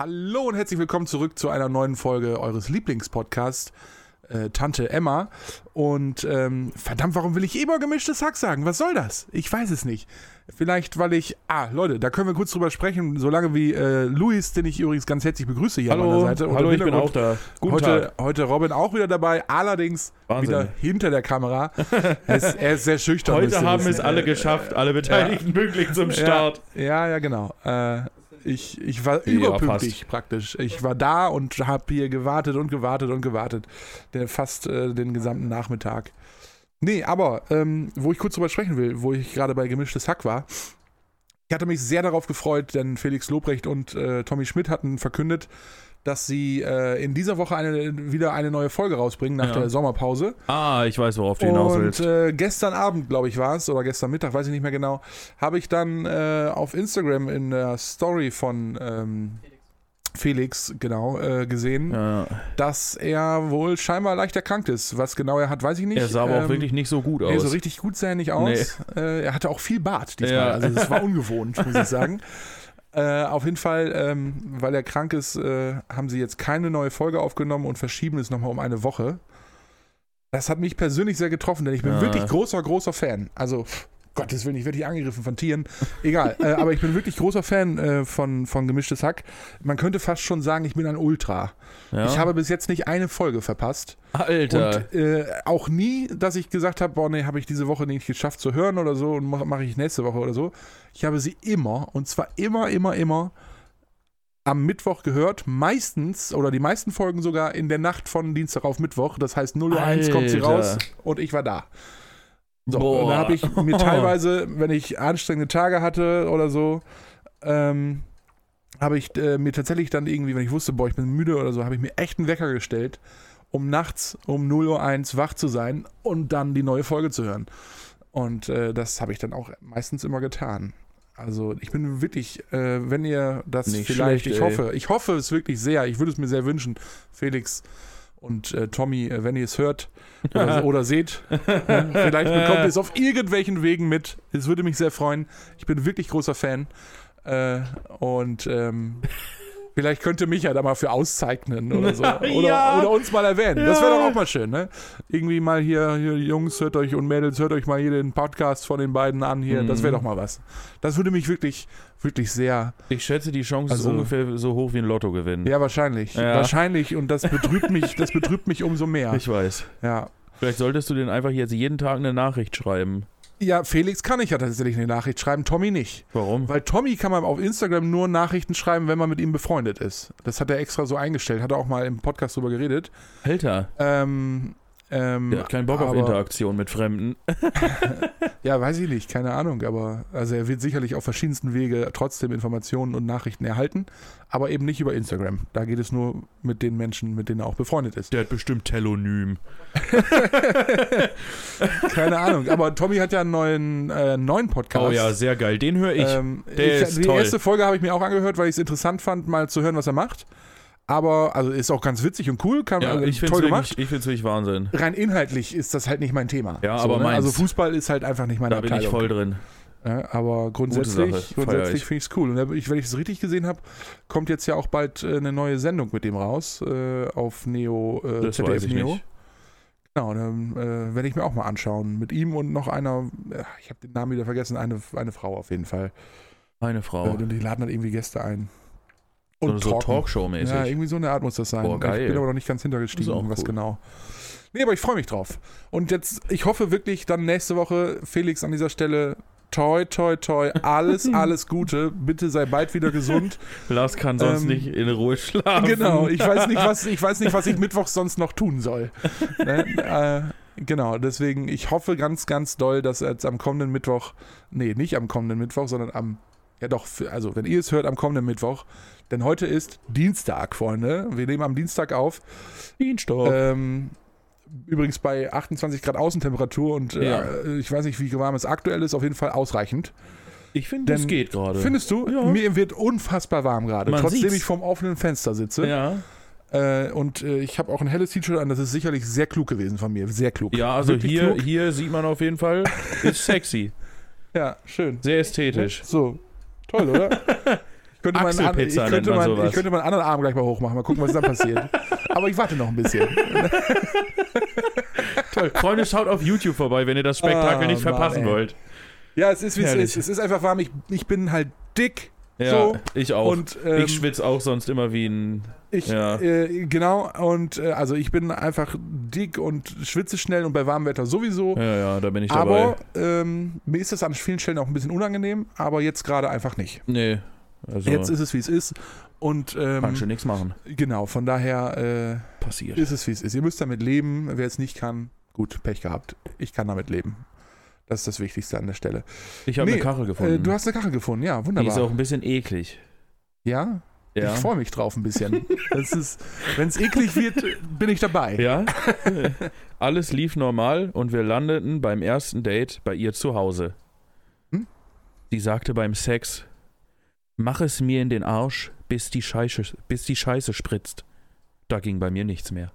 Hallo und herzlich willkommen zurück zu einer neuen Folge eures Lieblingspodcasts, äh, Tante Emma. Und ähm, verdammt, warum will ich immer gemischtes Hack sagen? Was soll das? Ich weiß es nicht. Vielleicht, weil ich. Ah, Leute, da können wir kurz drüber sprechen, solange wie äh, Luis, den ich übrigens ganz herzlich begrüße hier hallo, an meiner Seite. Und hallo, ich bin auch da. Guten heute, Tag. heute Robin auch wieder dabei, allerdings Wahnsinn. wieder hinter der Kamera. er, ist, er ist sehr schüchtern. Heute haben es alle geschafft, alle Beteiligten pünktlich zum Start. Ja, ja, genau. Äh, ich, ich war Ja, überpünktlich praktisch. Ich war da und habe hier gewartet und gewartet und gewartet. Fast äh, den gesamten Nachmittag. Nee, aber ähm, wo ich kurz drüber sprechen will, wo ich gerade bei Gemischtes Hack war. Ich hatte mich sehr darauf gefreut, denn Felix Lobrecht und äh, Tommy Schmidt hatten verkündet, dass sie äh, in dieser Woche eine, wieder eine neue Folge rausbringen nach Ja. der Sommerpause. Ah, ich weiß, worauf du hinaus Und willst. äh, gestern Abend, glaube ich, war es, oder gestern Mittag, weiß ich nicht mehr genau, habe ich dann äh, auf Instagram in der Story von ähm, Felix, genau, äh, gesehen, ja. dass er wohl scheinbar leicht erkrankt ist. Was genau er hat, weiß ich nicht. Er sah aber auch Ähm, wirklich nicht so gut Nee, aus. so richtig gut sah er nicht aus. Äh, er hatte auch viel Bart diesmal. Ja. Also das war ungewohnt, muss ich sagen. Äh, auf jeden Fall, ähm, weil er krank ist, äh, haben sie jetzt keine neue Folge aufgenommen und verschieben es nochmal um eine Woche. Das hat mich persönlich sehr getroffen, denn ich bin Ja. wirklich großer, großer Fan. Also, pff, Gottes Willen, ich werde hier angegriffen von Tieren. Egal, äh, aber ich bin wirklich großer Fan äh, von, von Gemischtes Hack. Man könnte fast schon sagen, ich bin ein Ultra. ja? Ich habe bis jetzt nicht eine Folge verpasst. Alter. Und äh, auch nie, dass ich gesagt habe, boah, nee, habe ich diese Woche nicht geschafft zu hören oder so und mache mach ich nächste Woche oder so. Ich habe sie immer, und zwar immer, immer, immer am Mittwoch gehört. Meistens, oder die meisten Folgen sogar in der Nacht von Dienstag auf Mittwoch. Das heißt 0 Uhr 1 kommt sie raus und ich war da. So, Boah. und da habe ich mir teilweise, wenn ich anstrengende Tage hatte oder so, ähm, habe ich äh, mir tatsächlich dann irgendwie, wenn ich wusste, boah, ich bin müde oder so, habe ich mir echt einen Wecker gestellt, um nachts um 0 Uhr 1 wach zu sein und dann die neue Folge zu hören. Und äh, das habe ich dann auch meistens immer getan. Also ich bin wirklich, äh, wenn ihr das Nicht vielleicht, schlecht, ich ey. hoffe, ich hoffe es wirklich sehr, ich würde es mir sehr wünschen, Felix und äh, Tommy, äh, wenn ihr es hört oder, oder seht, ne, vielleicht bekommt ihr es auf irgendwelchen Wegen mit. Es würde mich sehr freuen. Ich bin wirklich großer Fan. Äh, und ähm, vielleicht könnte mich ja da mal für auszeichnen oder so. Oder, Ja. oder uns mal erwähnen. Das wäre Ja. doch auch mal schön, ne? Irgendwie mal hier, hier, Jungs, hört euch und Mädels, hört euch mal hier den Podcast von den beiden an hier. Das wäre Mhm. doch mal was. Das würde mich wirklich, wirklich sehr. ich schätze, die Chance Also- ist ungefähr so hoch wie ein Lottogewinn. Ja, wahrscheinlich. Ja. Wahrscheinlich. Und das betrübt mich, das betrübt mich umso mehr. Ich weiß. Ja. Vielleicht solltest du den einfach jetzt jeden Tag eine Nachricht schreiben. Ja, Felix kann ich ja tatsächlich eine Nachricht schreiben, Tommy nicht. Warum? Weil Tommy kann man auf Instagram nur Nachrichten schreiben, wenn man mit ihm befreundet ist. Das hat er extra so eingestellt, hat er auch mal im Podcast drüber geredet. Alter, Ähm, ähm, hat keinen Bock auf aber- Interaktion mit Fremden. Ja, weiß ich nicht, keine Ahnung, aber also er wird sicherlich auf verschiedensten Wege trotzdem Informationen und Nachrichten erhalten, aber eben nicht über Instagram. Da geht es nur mit den Menschen, mit denen er auch befreundet ist. Der hat bestimmt Telonym. Keine Ahnung, aber Tommy hat ja einen neuen, äh, neuen Podcast. Oh ja, sehr geil. Den höre ich. Ähm, Der ich, ist die toll. erste Folge habe ich mir auch angehört, weil ich es interessant fand, mal zu hören, was er macht. Aber, also ist auch ganz witzig und cool, kann, ja, also, ich finde toll es gemacht. wirklich, ich find's wirklich Wahnsinn. Rein inhaltlich ist das halt nicht mein Thema. Ja, aber ne? meins. Also Fußball ist halt einfach nicht meine Da bin ich Abteilung. voll drin. Ja, aber grundsätzlich, grundsätzlich ich. finde ich es cool. Und ich, wenn ich es richtig gesehen habe, kommt jetzt ja auch bald äh, eine neue Sendung mit dem raus äh, auf Neo, äh, Das ZDF Neo. nicht. Genau, dann äh, werde ich mir auch mal anschauen. Mit ihm und noch einer, äh, ich habe den Namen wieder vergessen, eine, eine Frau auf jeden Fall. Meine Äh, Frau. und die laden dann irgendwie Gäste ein. Und so. Talkshow-mäßig. Ja, irgendwie so eine Art muss das sein. Boah, geil. Ich bin aber noch nicht ganz hintergestiegen, was cool. genau. Nee, aber ich freue mich drauf. Und jetzt, ich hoffe wirklich dann nächste Woche, Felix an dieser Stelle, toi, toi, toi, alles, alles Gute. Bitte sei bald wieder gesund. Lars kann sonst Ähm, nicht in Ruhe schlafen. genau, ich weiß nicht, was ich weiß nicht, was ich mittwochs sonst noch tun soll. ne? äh, genau, deswegen, ich hoffe ganz, ganz doll, dass jetzt am kommenden Mittwoch, nee, nicht am kommenden Mittwoch, sondern am, ja doch, also wenn ihr es hört, am kommenden Mittwoch, denn heute ist Dienstag, Freunde. Wir nehmen am Dienstag auf. Dienstag. Ähm, übrigens bei 28 Grad Außentemperatur und äh, Ja. ich weiß nicht, wie warm es aktuell ist, auf jeden Fall ausreichend. ich finde, das geht gerade. Findest du? Ja. Mir wird unfassbar warm gerade, trotzdem sieht's. ich vorm offenen Fenster sitze. Ja. Äh, und äh, ich habe auch ein helles T-Shirt an, das ist sicherlich sehr klug gewesen von mir. Sehr klug. Ja, also Wirklich hier, klug. hier sieht man auf jeden Fall, ist sexy. Ja, schön. Sehr ästhetisch. So. Toll, oder? Ich könnte, mal einen, an- ich, könnte man sowas. ich könnte mal einen anderen Arm gleich mal hochmachen, mal gucken, was dann passiert. Aber ich warte noch ein bisschen. Toll. Freunde, schaut auf YouTube vorbei, wenn ihr das Spektakel Ah, nicht Mann, verpassen ey. wollt. Ja, es ist wie es ist. Es ist einfach warm. Ich, ich bin halt dick. Ja, So. ich auch. Und ähm, ich schwitze auch sonst immer wie ein. Ich, Ja. äh, genau, und äh, also ich bin einfach dick und schwitze schnell und bei warmem Wetter sowieso. Ja, ja, da bin ich aber dabei. ähm, mir ist das an vielen Stellen auch ein bisschen unangenehm, aber jetzt gerade einfach nicht. Nee. Also, Jetzt ist es, wie es ist. Und ähm, kannst du nichts machen. genau, von daher Passiert. äh, ist es, wie es ist. Ihr müsst damit leben. Wer es nicht kann, gut, Pech gehabt. Ich kann damit leben. Das ist das Wichtigste an der Stelle. Ich habe Nee, eine Kachel gefunden. Äh, du hast eine Kachel gefunden, ja, Die wunderbar. ist auch ein bisschen eklig. ja? Ja. Ich freue mich drauf ein bisschen. Wenn es eklig wird, bin ich dabei. Ja. Alles lief normal und wir landeten beim ersten Date bei ihr zu Hause. Hm? Sie sagte beim Sex: Mach es mir in den Arsch, bis die Scheiße, bis die Scheiße spritzt. Da ging bei mir nichts mehr.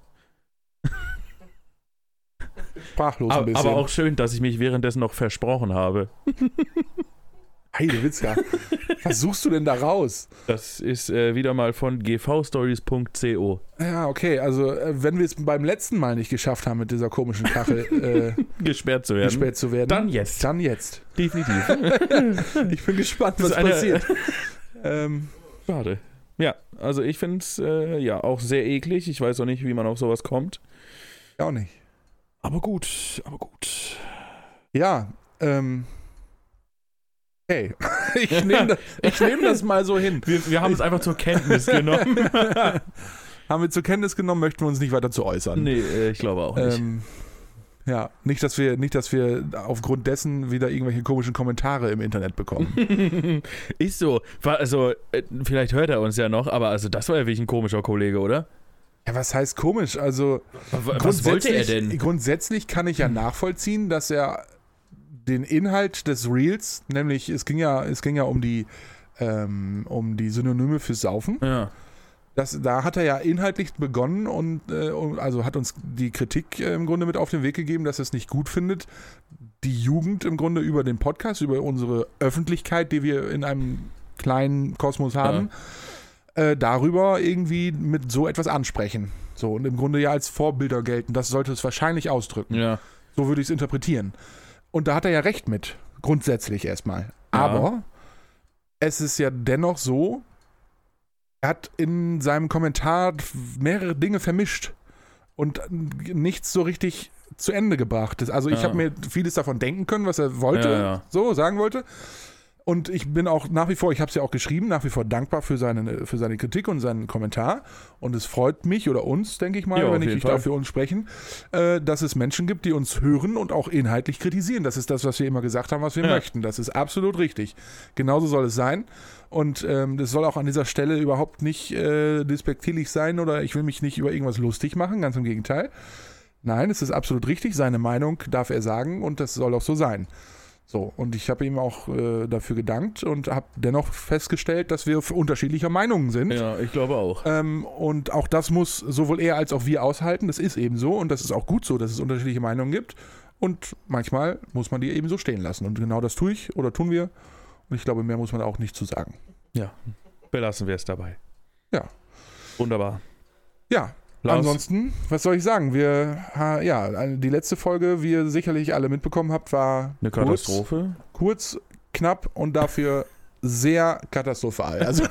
Sprachlos ein bisschen. aber auch schön, dass ich mich währenddessen noch versprochen habe. Heidewitzka. Was suchst du denn da raus? Das ist äh, wieder mal von gvstories.co. Ja, okay, also äh, wenn wir es beim letzten Mal nicht geschafft haben, mit dieser komischen Kachel Gesperrt zu äh, werden. gesperrt zu werden, Dann jetzt. dann jetzt. Definitiv. Ich bin gespannt, was eine- passiert. Ähm, Schade. Ja, also ich finde es äh, ja auch sehr eklig. Ich weiß auch nicht, wie man auf sowas kommt. auch nicht. Aber gut, aber gut. Ja, ähm. Hey, ich nehme das, ich nehm das mal so hin. Wir, wir haben es einfach zur Kenntnis genommen. Haben wir zur Kenntnis genommen, möchten wir uns nicht weiter zu äußern. nee, äh, ich glaube auch nicht. Ähm, ja, nicht, dass wir, nicht, dass wir aufgrund dessen wieder irgendwelche komischen Kommentare im Internet bekommen. ist so. Also, äh, vielleicht hört er uns ja noch, aber also das war ja wirklich ein komischer Kollege, oder? Ja, was heißt komisch? Also Was wollte er denn? grundsätzlich- Grundsätzlich kann ich ja nachvollziehen, dass er den Inhalt des Reels, nämlich es ging ja, es ging ja um die, ähm, um die Synonyme für Saufen. Ja. Das, da hat er ja inhaltlich begonnen und, äh, also hat uns die Kritik äh, im Grunde mit auf den Weg gegeben, dass er es nicht gut findet, die Jugend im Grunde über den Podcast, über unsere Öffentlichkeit, die wir in einem kleinen Kosmos haben, äh, darüber irgendwie mit so etwas ansprechen. So und im Grunde ja als Vorbilder gelten. Das sollte es wahrscheinlich ausdrücken. Ja. So würde ich es interpretieren. Und da hat er ja recht mit, grundsätzlich erstmal. Aber es ist ja dennoch so, er hat in seinem Kommentar mehrere Dinge vermischt und nichts so richtig zu Ende gebracht. Also ich Ja. habe mir vieles davon denken können, was er wollte, Ja, ja. so sagen wollte. Und ich bin auch nach wie vor, ich habe es ja auch geschrieben, nach wie vor dankbar für seine, für seine Kritik und seinen Kommentar. Und es freut mich oder uns, denke ich mal, Ja, wenn ich, ich darf für uns sprechen, äh, dass es Menschen gibt, die uns hören und auch inhaltlich kritisieren. Das ist das, was wir immer gesagt haben, was wir Ja. möchten. Das ist absolut richtig. Genauso soll es sein. Und ähm, das soll auch an dieser Stelle überhaupt nicht äh, despektierlich sein oder ich will mich nicht über irgendwas lustig machen, ganz im Gegenteil. Nein, es ist absolut richtig. Seine Meinung darf er sagen und das soll auch so sein. So, und ich habe ihm auch äh, dafür gedankt und habe dennoch festgestellt, dass wir unterschiedlicher Meinungen sind. Ja, ich glaube auch. Ähm, und auch das muss sowohl er als auch wir aushalten. Das ist eben so und das ist auch gut so, dass es unterschiedliche Meinungen gibt. Und manchmal muss man die eben so stehen lassen. Und genau das tue ich oder tun wir. Und ich glaube, mehr muss man auch nicht zu sagen. Belassen wir es dabei. Ja. Wunderbar. Ja, Lars, ansonsten, was soll ich sagen? Wir, ja, die letzte Folge, wie ihr sicherlich alle mitbekommen habt, war eine kurz, Katastrophe. kurz, knapp und dafür sehr katastrophal. Also,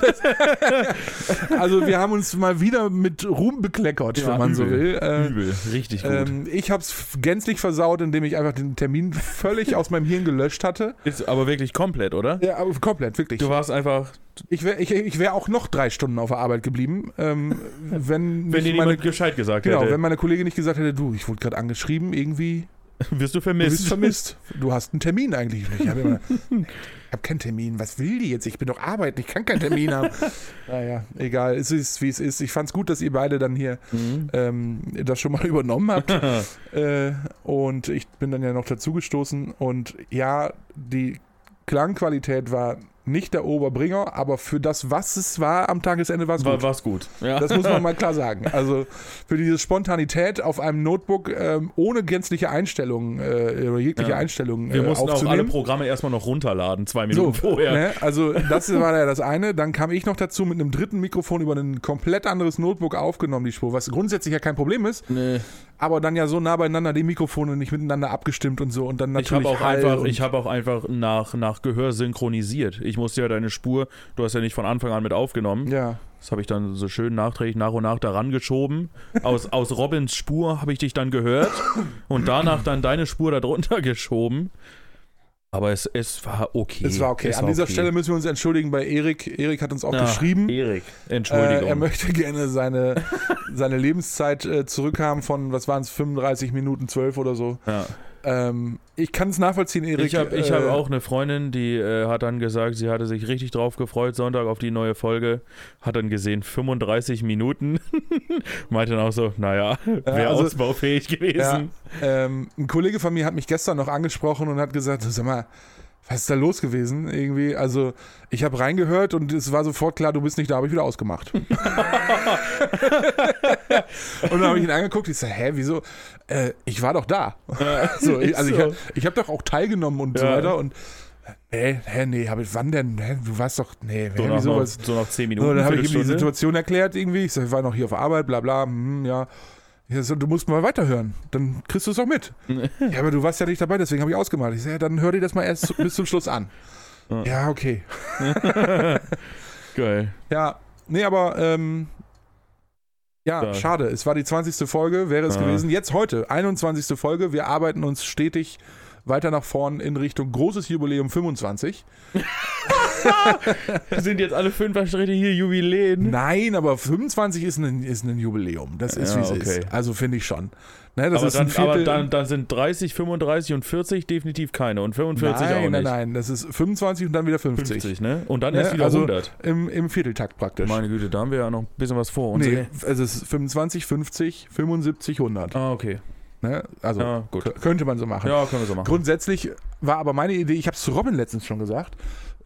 also wir haben uns mal wieder mit Ruhm bekleckert, Ja, wenn man so übel. will. Äh, Übel. Richtig gut. ähm, ich habe es gänzlich versaut, indem ich einfach den Termin völlig aus meinem Hirn gelöscht hatte. ist aber wirklich komplett, oder? Ja, aber komplett, wirklich. Du warst einfach, Ich wäre ich, ich wär auch noch drei Stunden auf der Arbeit geblieben, ähm, wenn, wenn dir meine, Gescheit gesagt genau, hätte, wenn meine Kollegin nicht gesagt hätte, du, ich wurde gerade angeschrieben, irgendwie, wirst du du vermisst. bist vermisst. Du hast einen Termin eigentlich. Ich habe immer, ich hab keinen Termin. Was will die jetzt? Ich bin doch arbeiten, ich kann keinen Termin haben. naja, egal, es ist, wie es ist. Ich fand es gut, dass ihr beide dann hier Mhm. ähm, das schon mal übernommen habt. äh, und ich bin dann ja noch dazugestoßen. Und ja, die Klangqualität war nicht der Oberbringer, aber für das, was es war am Tagesende, war es War gut. war's gut. Ja. Das muss man mal klar sagen. Also für diese Spontanität auf einem Notebook ähm, ohne gänzliche Einstellungen äh, oder jegliche Ja. Einstellungen Wir äh, mussten auch alle. Programme erstmal noch runterladen, zwei so, Minuten vorher. ne? Also das war ja das eine. Dann kam ich noch dazu mit einem dritten Mikrofon über ein komplett anderes Notebook aufgenommen, die Spur, was grundsätzlich ja kein Problem ist, Nee. aber dann ja so nah beieinander die Mikrofone nicht miteinander abgestimmt und so und dann Ich natürlich habe auch einfach, ich habe auch einfach nach, nach Gehör synchronisiert. Ich musste ja deine Spur, du hast ja nicht von Anfang an mit aufgenommen. ja. Das habe ich dann so schön nachträglich nach und nach daran geschoben. Aus, aus Robins Spur habe ich dich dann gehört und danach dann deine Spur darunter geschoben. Aber es, es war okay. Es war okay. Es An war dieser okay. Stelle müssen wir uns entschuldigen bei Erik. Erik hat uns auch Ja, geschrieben. Erik, Äh, Entschuldigung. er möchte gerne seine, seine Lebenszeit äh, zurückhaben von, was waren es, 35 Minuten 12 oder so. ja. Ähm, ich kann es nachvollziehen, Erik. Ich habe äh, hab auch eine Freundin, die äh, hat dann gesagt, sie hatte sich richtig drauf gefreut, Sonntag auf die neue Folge. Hat dann gesehen 35 Minuten. Meinte dann auch so, naja, wäre also- ausbaufähig Ja, gewesen. ähm, ein Kollege von mir hat mich gestern noch angesprochen und hat gesagt, sag mal, was ist da los gewesen? Irgendwie, also ich habe reingehört und es war sofort klar, du bist nicht da, habe ich wieder ausgemacht. und dann habe ich ihn angeguckt, ich sage, hä, wieso? Äh, ich war doch da. so, ich, also ich, so. ich habe doch auch teilgenommen und so Ja. weiter und nee, hä, nee, hab ich, wann denn? Hä, du warst doch, nee, So nach, wieso noch, was? so nach 10 Minuten. So, dann habe ich ihm die. Situation erklärt irgendwie. Ich sag, ich war noch hier auf Arbeit, bla bla, hm, ja. Ich sag, du musst mal weiterhören, dann kriegst du es auch mit. ja, aber du warst ja nicht dabei, deswegen habe ich ausgemalt. Ich sage, ja, dann hör dir das mal erst bis zum Schluss an. Ja. ja, okay. Geil. Ja, nee, aber ähm, ja, Ja. schade. Es war die 20. Folge, wäre es Ja. gewesen. Jetzt heute, 21. Folge. Wir arbeiten uns stetig weiter nach vorn in Richtung großes Jubiläum 25. Sind jetzt alle Fünfer-Schritte hier Jubiläen? Nein, aber 25 ist ein, ist ein Jubiläum. Das ist, Ja, wie es okay. ist. Also finde ich schon. Ne, das aber, ist dann, ein Viertel. aber dann, dann sind 30, 35 und 40 definitiv keine und 45 nein, auch nicht. nein, nein. Das ist 25 und dann wieder 50. 50, ne? Und dann Ne, erst wieder also 100. Im, Im Vierteltakt praktisch. Meine Güte, da haben wir ja noch ein bisschen was vor uns. nee, es ist 25, 50, 75, 100. Ah, okay. Ne? Also Ja, könnte man so machen. Ja, können wir so machen. Grundsätzlich war aber meine Idee, ich habe es zu Robin letztens schon gesagt,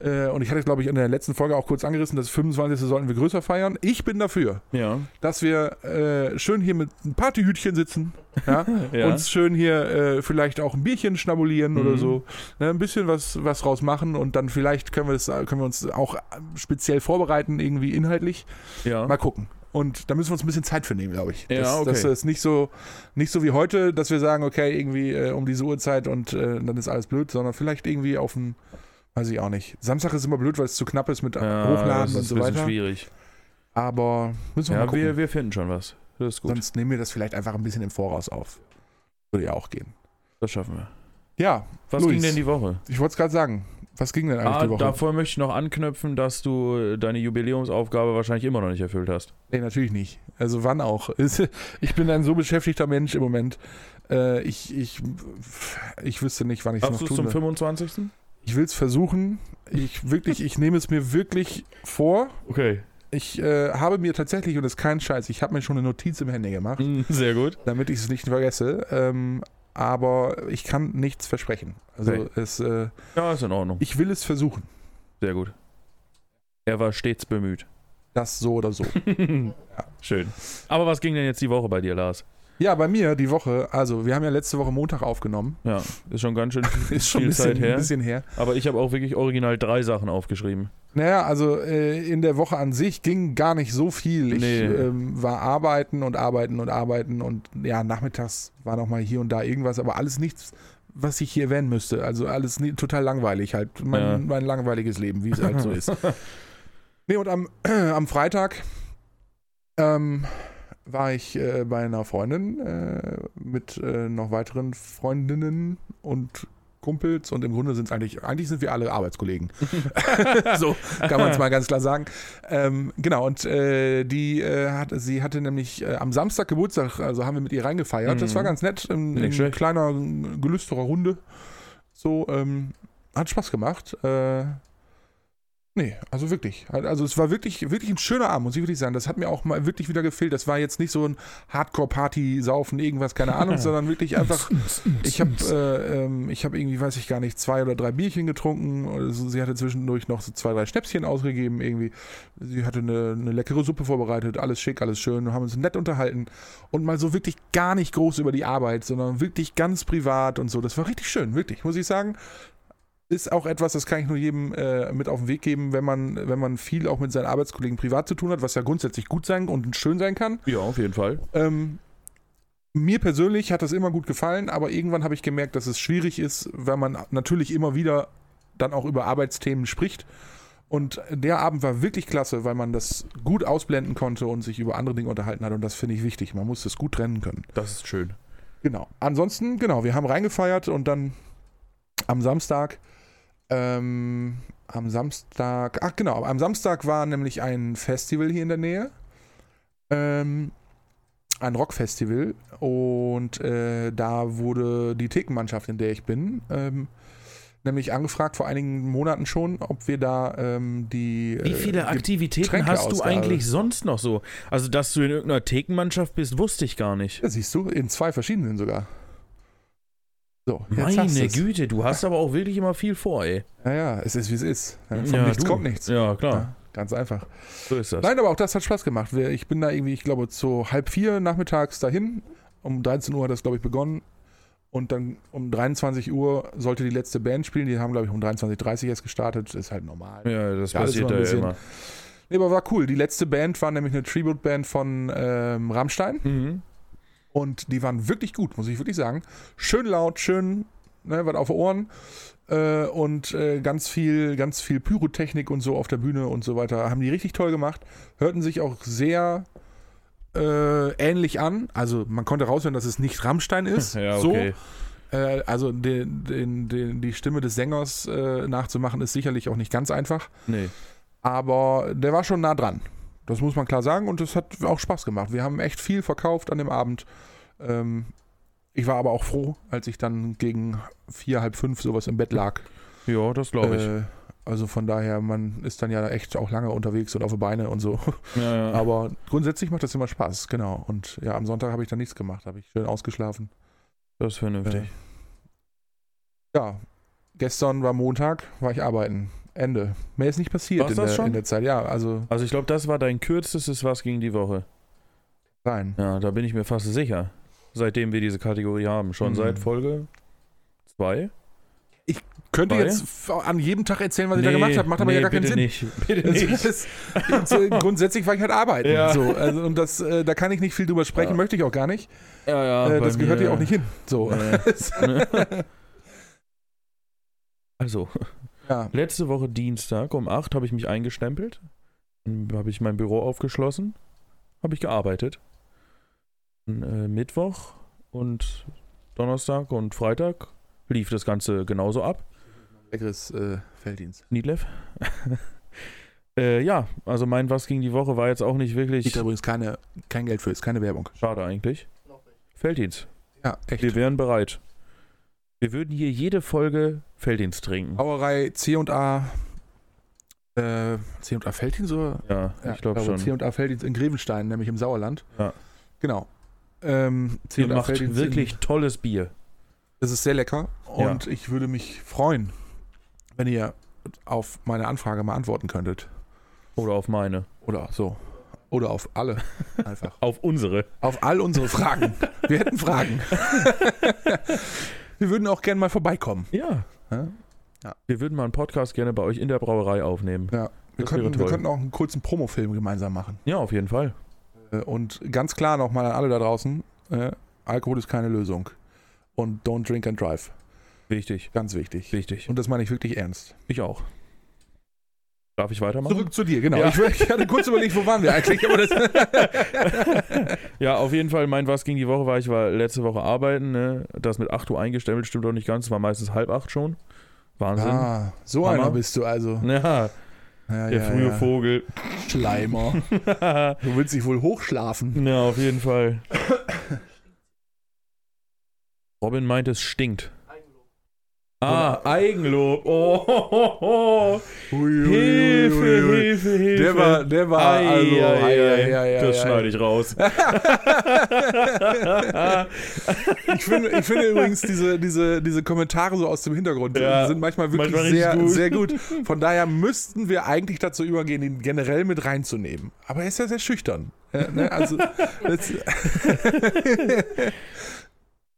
äh, und ich hatte, glaube ich, in der letzten Folge auch kurz angerissen, das 25. sollten wir größer feiern. Ich bin dafür, Ja. dass wir äh, schön hier mit einem Partyhütchen sitzen, ja, Ja. uns schön hier äh, vielleicht auch ein Bierchen schnabulieren Mhm. oder so, ne, ein bisschen was, was raus machen und dann vielleicht können wir, das, können wir uns auch speziell vorbereiten, irgendwie inhaltlich. ja. Mal gucken. Und da müssen wir uns ein bisschen Zeit für nehmen, glaube ich. Ja, das, okay. das ist nicht so, nicht so wie heute, dass wir sagen, okay, irgendwie äh, um diese Uhrzeit und äh, dann ist alles blöd, sondern vielleicht irgendwie auf ein, weiß ich auch nicht. Samstag ist immer blöd, weil es zu knapp ist mit ja, Hochladen das und ist so ein bisschen weiter. schwierig. Aber müssen wir mal Ja, gucken. wir, wir finden schon was. Das ist gut. Sonst nehmen wir das vielleicht einfach ein bisschen im Voraus auf. Würde ja auch gehen. das schaffen wir. Ja, Was Luis, ging denn die Woche? ich wollte es gerade sagen. Was ging denn eigentlich Ah, die Woche? davor möchte ich noch anknüpfen, dass du deine Jubiläumsaufgabe wahrscheinlich immer noch nicht erfüllt hast. Nee, natürlich nicht. Also wann auch. Ich bin ein so beschäftigter Mensch im Moment. Äh, ich, ich, ich wüsste nicht, wann ich es noch Hast du es zum will. 25.? Ich will es versuchen. Ich wirklich, ich nehme es mir wirklich vor. Okay. Ich äh, habe mir tatsächlich, und das ist kein Scheiß, ich habe mir schon eine Notiz im Handy gemacht, Sehr gut. damit ich es nicht vergesse. Ähm, aber ich kann nichts versprechen. Also Okay. es, äh, Ja, ist in Ordnung. ich will es versuchen. Sehr gut. Er war stets bemüht. Das so oder so. Schön. Aber was ging denn jetzt die Woche bei dir, Lars? Ja, bei mir die Woche, also wir haben ja letzte Woche Montag aufgenommen. Ja, ist schon ganz schön Ist schon viel ein bisschen, Zeit her. ein bisschen her. Aber ich habe auch wirklich original drei Sachen aufgeschrieben. Naja, also äh, in der Woche an sich ging gar nicht so viel. Ich Nee. ähm, war arbeiten und arbeiten und arbeiten und ja, nachmittags war noch mal hier und da irgendwas, aber alles nichts, was ich hier erwähnen müsste. Also alles nie, total langweilig halt. Mein, Ja. mein langweiliges Leben, wie es halt so ist. Nee, und am, am Freitag ähm, war ich äh, bei einer Freundin äh, mit äh, noch weiteren Freundinnen und Kumpels und im Grunde sind es eigentlich, eigentlich sind wir alle Arbeitskollegen. so kann man es mal ganz klar sagen. Ähm, genau, und äh, die äh, hat, sie hatte nämlich äh, am Samstag Geburtstag, also haben wir mit ihr reingefeiert. Das Mhm. war ganz nett, in, in kleiner, gelüsterer Runde. So, ähm, hat Spaß gemacht. Äh, Nee, also wirklich. Also es war wirklich, wirklich ein schöner Abend, muss ich wirklich sagen. Das hat mir auch mal wirklich wieder gefehlt. Das war jetzt nicht so ein Hardcore-Party-Saufen, irgendwas, keine Ahnung, sondern wirklich einfach. Ich habe, äh, ähm, ich habe irgendwie, weiß ich gar nicht, zwei oder drei Bierchen getrunken. Also sie hatte zwischendurch noch so zwei, drei Schnäpschen ausgegeben irgendwie. Sie hatte eine, eine leckere Suppe vorbereitet, alles schick, alles schön. Wir haben uns nett unterhalten und mal so wirklich gar nicht groß über die Arbeit, sondern wirklich ganz privat und so. Das war richtig schön, wirklich, muss ich sagen ist auch etwas, das kann ich nur jedem äh, mit auf den Weg geben, wenn man, wenn man viel auch mit seinen Arbeitskollegen privat zu tun hat, was ja grundsätzlich gut sein und schön sein kann. Ja, auf jeden Fall. Ähm, mir persönlich hat das immer gut gefallen, aber irgendwann habe ich gemerkt, dass es schwierig ist, weil man natürlich immer wieder dann auch über Arbeitsthemen spricht. Und der Abend war wirklich klasse, weil man das gut ausblenden konnte und sich über andere Dinge unterhalten hat. Und das finde ich wichtig. Man muss das gut trennen können. Das ist schön. Genau. Ansonsten, genau, wir haben reingefeiert und dann am Samstag ähm, am Samstag, ach genau, am Samstag war nämlich ein Festival hier in der Nähe. Ähm, ein Rockfestival und äh, da wurde die Thekenmannschaft, in der ich bin, ähm, nämlich angefragt vor einigen Monaten schon, ob wir da ähm, die. Wie viele äh, Aktivitäten Getränke hast du eigentlich sonst noch so? Also, dass du in irgendeiner Thekenmannschaft bist, wusste ich gar nicht. Ja, siehst du, in zwei verschiedenen sogar. So, Meine. Güte, du hast aber auch wirklich immer viel vor, ey. Ja, ja, es ist wie es ist. Von Ja, nichts du. kommt nichts. Ja, klar. Ja, ganz einfach. So ist das. Nein, aber auch das hat Spaß gemacht. Ich bin da irgendwie, ich glaube, zu halb vier nachmittags dahin. Um 13 Uhr hat das, glaube ich, begonnen. Und dann um 23 Uhr sollte die letzte Band spielen. Die haben, glaube ich, um 23.30 Uhr erst gestartet. Ist halt normal. Ja, das Ja, passiert ja immer. Nee, aber war cool. Die letzte Band war nämlich eine Tribute-Band von ähm, Rammstein. Mhm. Und die waren wirklich gut, muss ich wirklich sagen. Schön laut, schön, ne, was auf Ohren. Äh, und äh, ganz viel, ganz viel Pyrotechnik und so auf der Bühne und so weiter. Haben die richtig toll gemacht. Hörten sich auch sehr äh, ähnlich an. Also man konnte raushören, dass es nicht Rammstein ist. Ja, so. okay. Äh, also den, den, den, die Stimme des Sängers äh, nachzumachen, ist sicherlich auch nicht ganz einfach. Nee. Aber der war schon nah dran. Das muss man klar sagen und es hat auch Spaß gemacht. Wir haben echt viel verkauft an dem Abend. Ähm, ich war aber auch froh, als ich dann gegen vier, halb fünf sowas im Bett lag. Ja, das glaube ich. Äh, also von daher, man ist dann ja echt auch lange unterwegs und auf die Beine und so. ja, ja. Aber grundsätzlich macht das immer Spaß, genau. Und ja, am Sonntag habe ich dann nichts gemacht, habe ich schön ausgeschlafen. das ist vernünftig. Ja, gestern war Montag, war ich arbeiten. Ende. Mehr ist nicht passiert in das der, schon? in der Zeit. Ja, also Also ich glaube, das war dein kürzestes Was gegen die Woche. rein. Ja, da bin ich mir fast sicher. Seitdem wir diese Kategorie haben. Schon Mhm. seit Folge 2. Könnte Zwei? jetzt an jedem Tag erzählen, was ich da gemacht habe, macht aber nee, ja gar keinen Sinn. Nicht. Bitte Das nicht. ist, das, äh, grundsätzlich war ich halt arbeiten. Ja. So, also, und das, äh, da kann ich nicht viel drüber sprechen, Ja. möchte ich auch gar nicht. Ja, ja, äh, das gehört mir- ja auch nicht hin. So. Nee. Also, ja. letzte Woche Dienstag um 8 habe ich mich eingestempelt. Dann habe ich mein Büro aufgeschlossen. Habe ich gearbeitet. Und, äh, Mittwoch und Donnerstag und Freitag lief das Ganze genauso ab. Leckeres äh, Felddienst. Niedlev. äh, ja, also mein Was ging die Woche war jetzt auch nicht wirklich Gibt übrigens keine, kein Geld für, ist keine Werbung. schade eigentlich. Felddienst. Ja, echt. Wir wären bereit. Wir würden hier jede Folge Felddienst trinken. Brauerei C&A äh, C&A Felddienst oder? Ja, Ja, ich glaube schon. C&A Felddienst in Grevenstein, nämlich im Sauerland. Ja. Genau. Ähm, Ihr macht Felddienst wirklich in- tolles Bier. Es ist sehr lecker Ja. und ich würde mich freuen, wenn ihr auf meine Anfrage mal antworten könntet. Oder auf meine. Oder so. Oder auf alle. Einfach. Auf unsere. auf all unsere Fragen. Wir hätten Fragen. Wir würden auch gerne mal vorbeikommen. Ja. Ja? Ja. Wir würden mal einen Podcast gerne bei euch in der Brauerei aufnehmen. Ja. Wir, könnten, wir könnten auch einen kurzen Promofilm gemeinsam machen. Ja, auf jeden Fall. Äh, Und ganz klar nochmal an alle da draußen: äh, Alkohol ist keine Lösung. Und don't drink and drive. Wichtig. Ganz wichtig. Wichtig. Und das meine ich wirklich ernst. Ich auch. Darf ich weitermachen? Zurück zu dir, genau. Ja. Ich, ich hatte kurz überlegt, wo waren wir eigentlich? Ja, auf jeden Fall, mein Was ging die Woche war, ich war letzte Woche arbeiten, ne? Das mit 8 Uhr eingestempelt stimmt doch nicht ganz, es war meistens halb acht schon. Wahnsinn. ah, so Hammer. einer bist du also. Ja, Ja, der ja, frühe. Vogel. Schleimer. Du willst dich wohl hochschlafen. ja, auf jeden Fall. Robin meint, es stinkt. Ah, Eigenlob. Oh, ho, ho, ho. Ui, ui, Hilfe, ui. Hilfe, Hilfe. Der war, der war, Ei, also, ei, ei, ei, das ei, schneide ich raus. Ich finde, ich finde übrigens diese, diese, diese Kommentare so aus dem Hintergrund Ja, sind manchmal wirklich manchmal sehr, gut. sehr gut. Von daher müssten wir eigentlich dazu übergehen, ihn generell mit reinzunehmen. Aber er ist ja sehr schüchtern. Ja, ne? Also,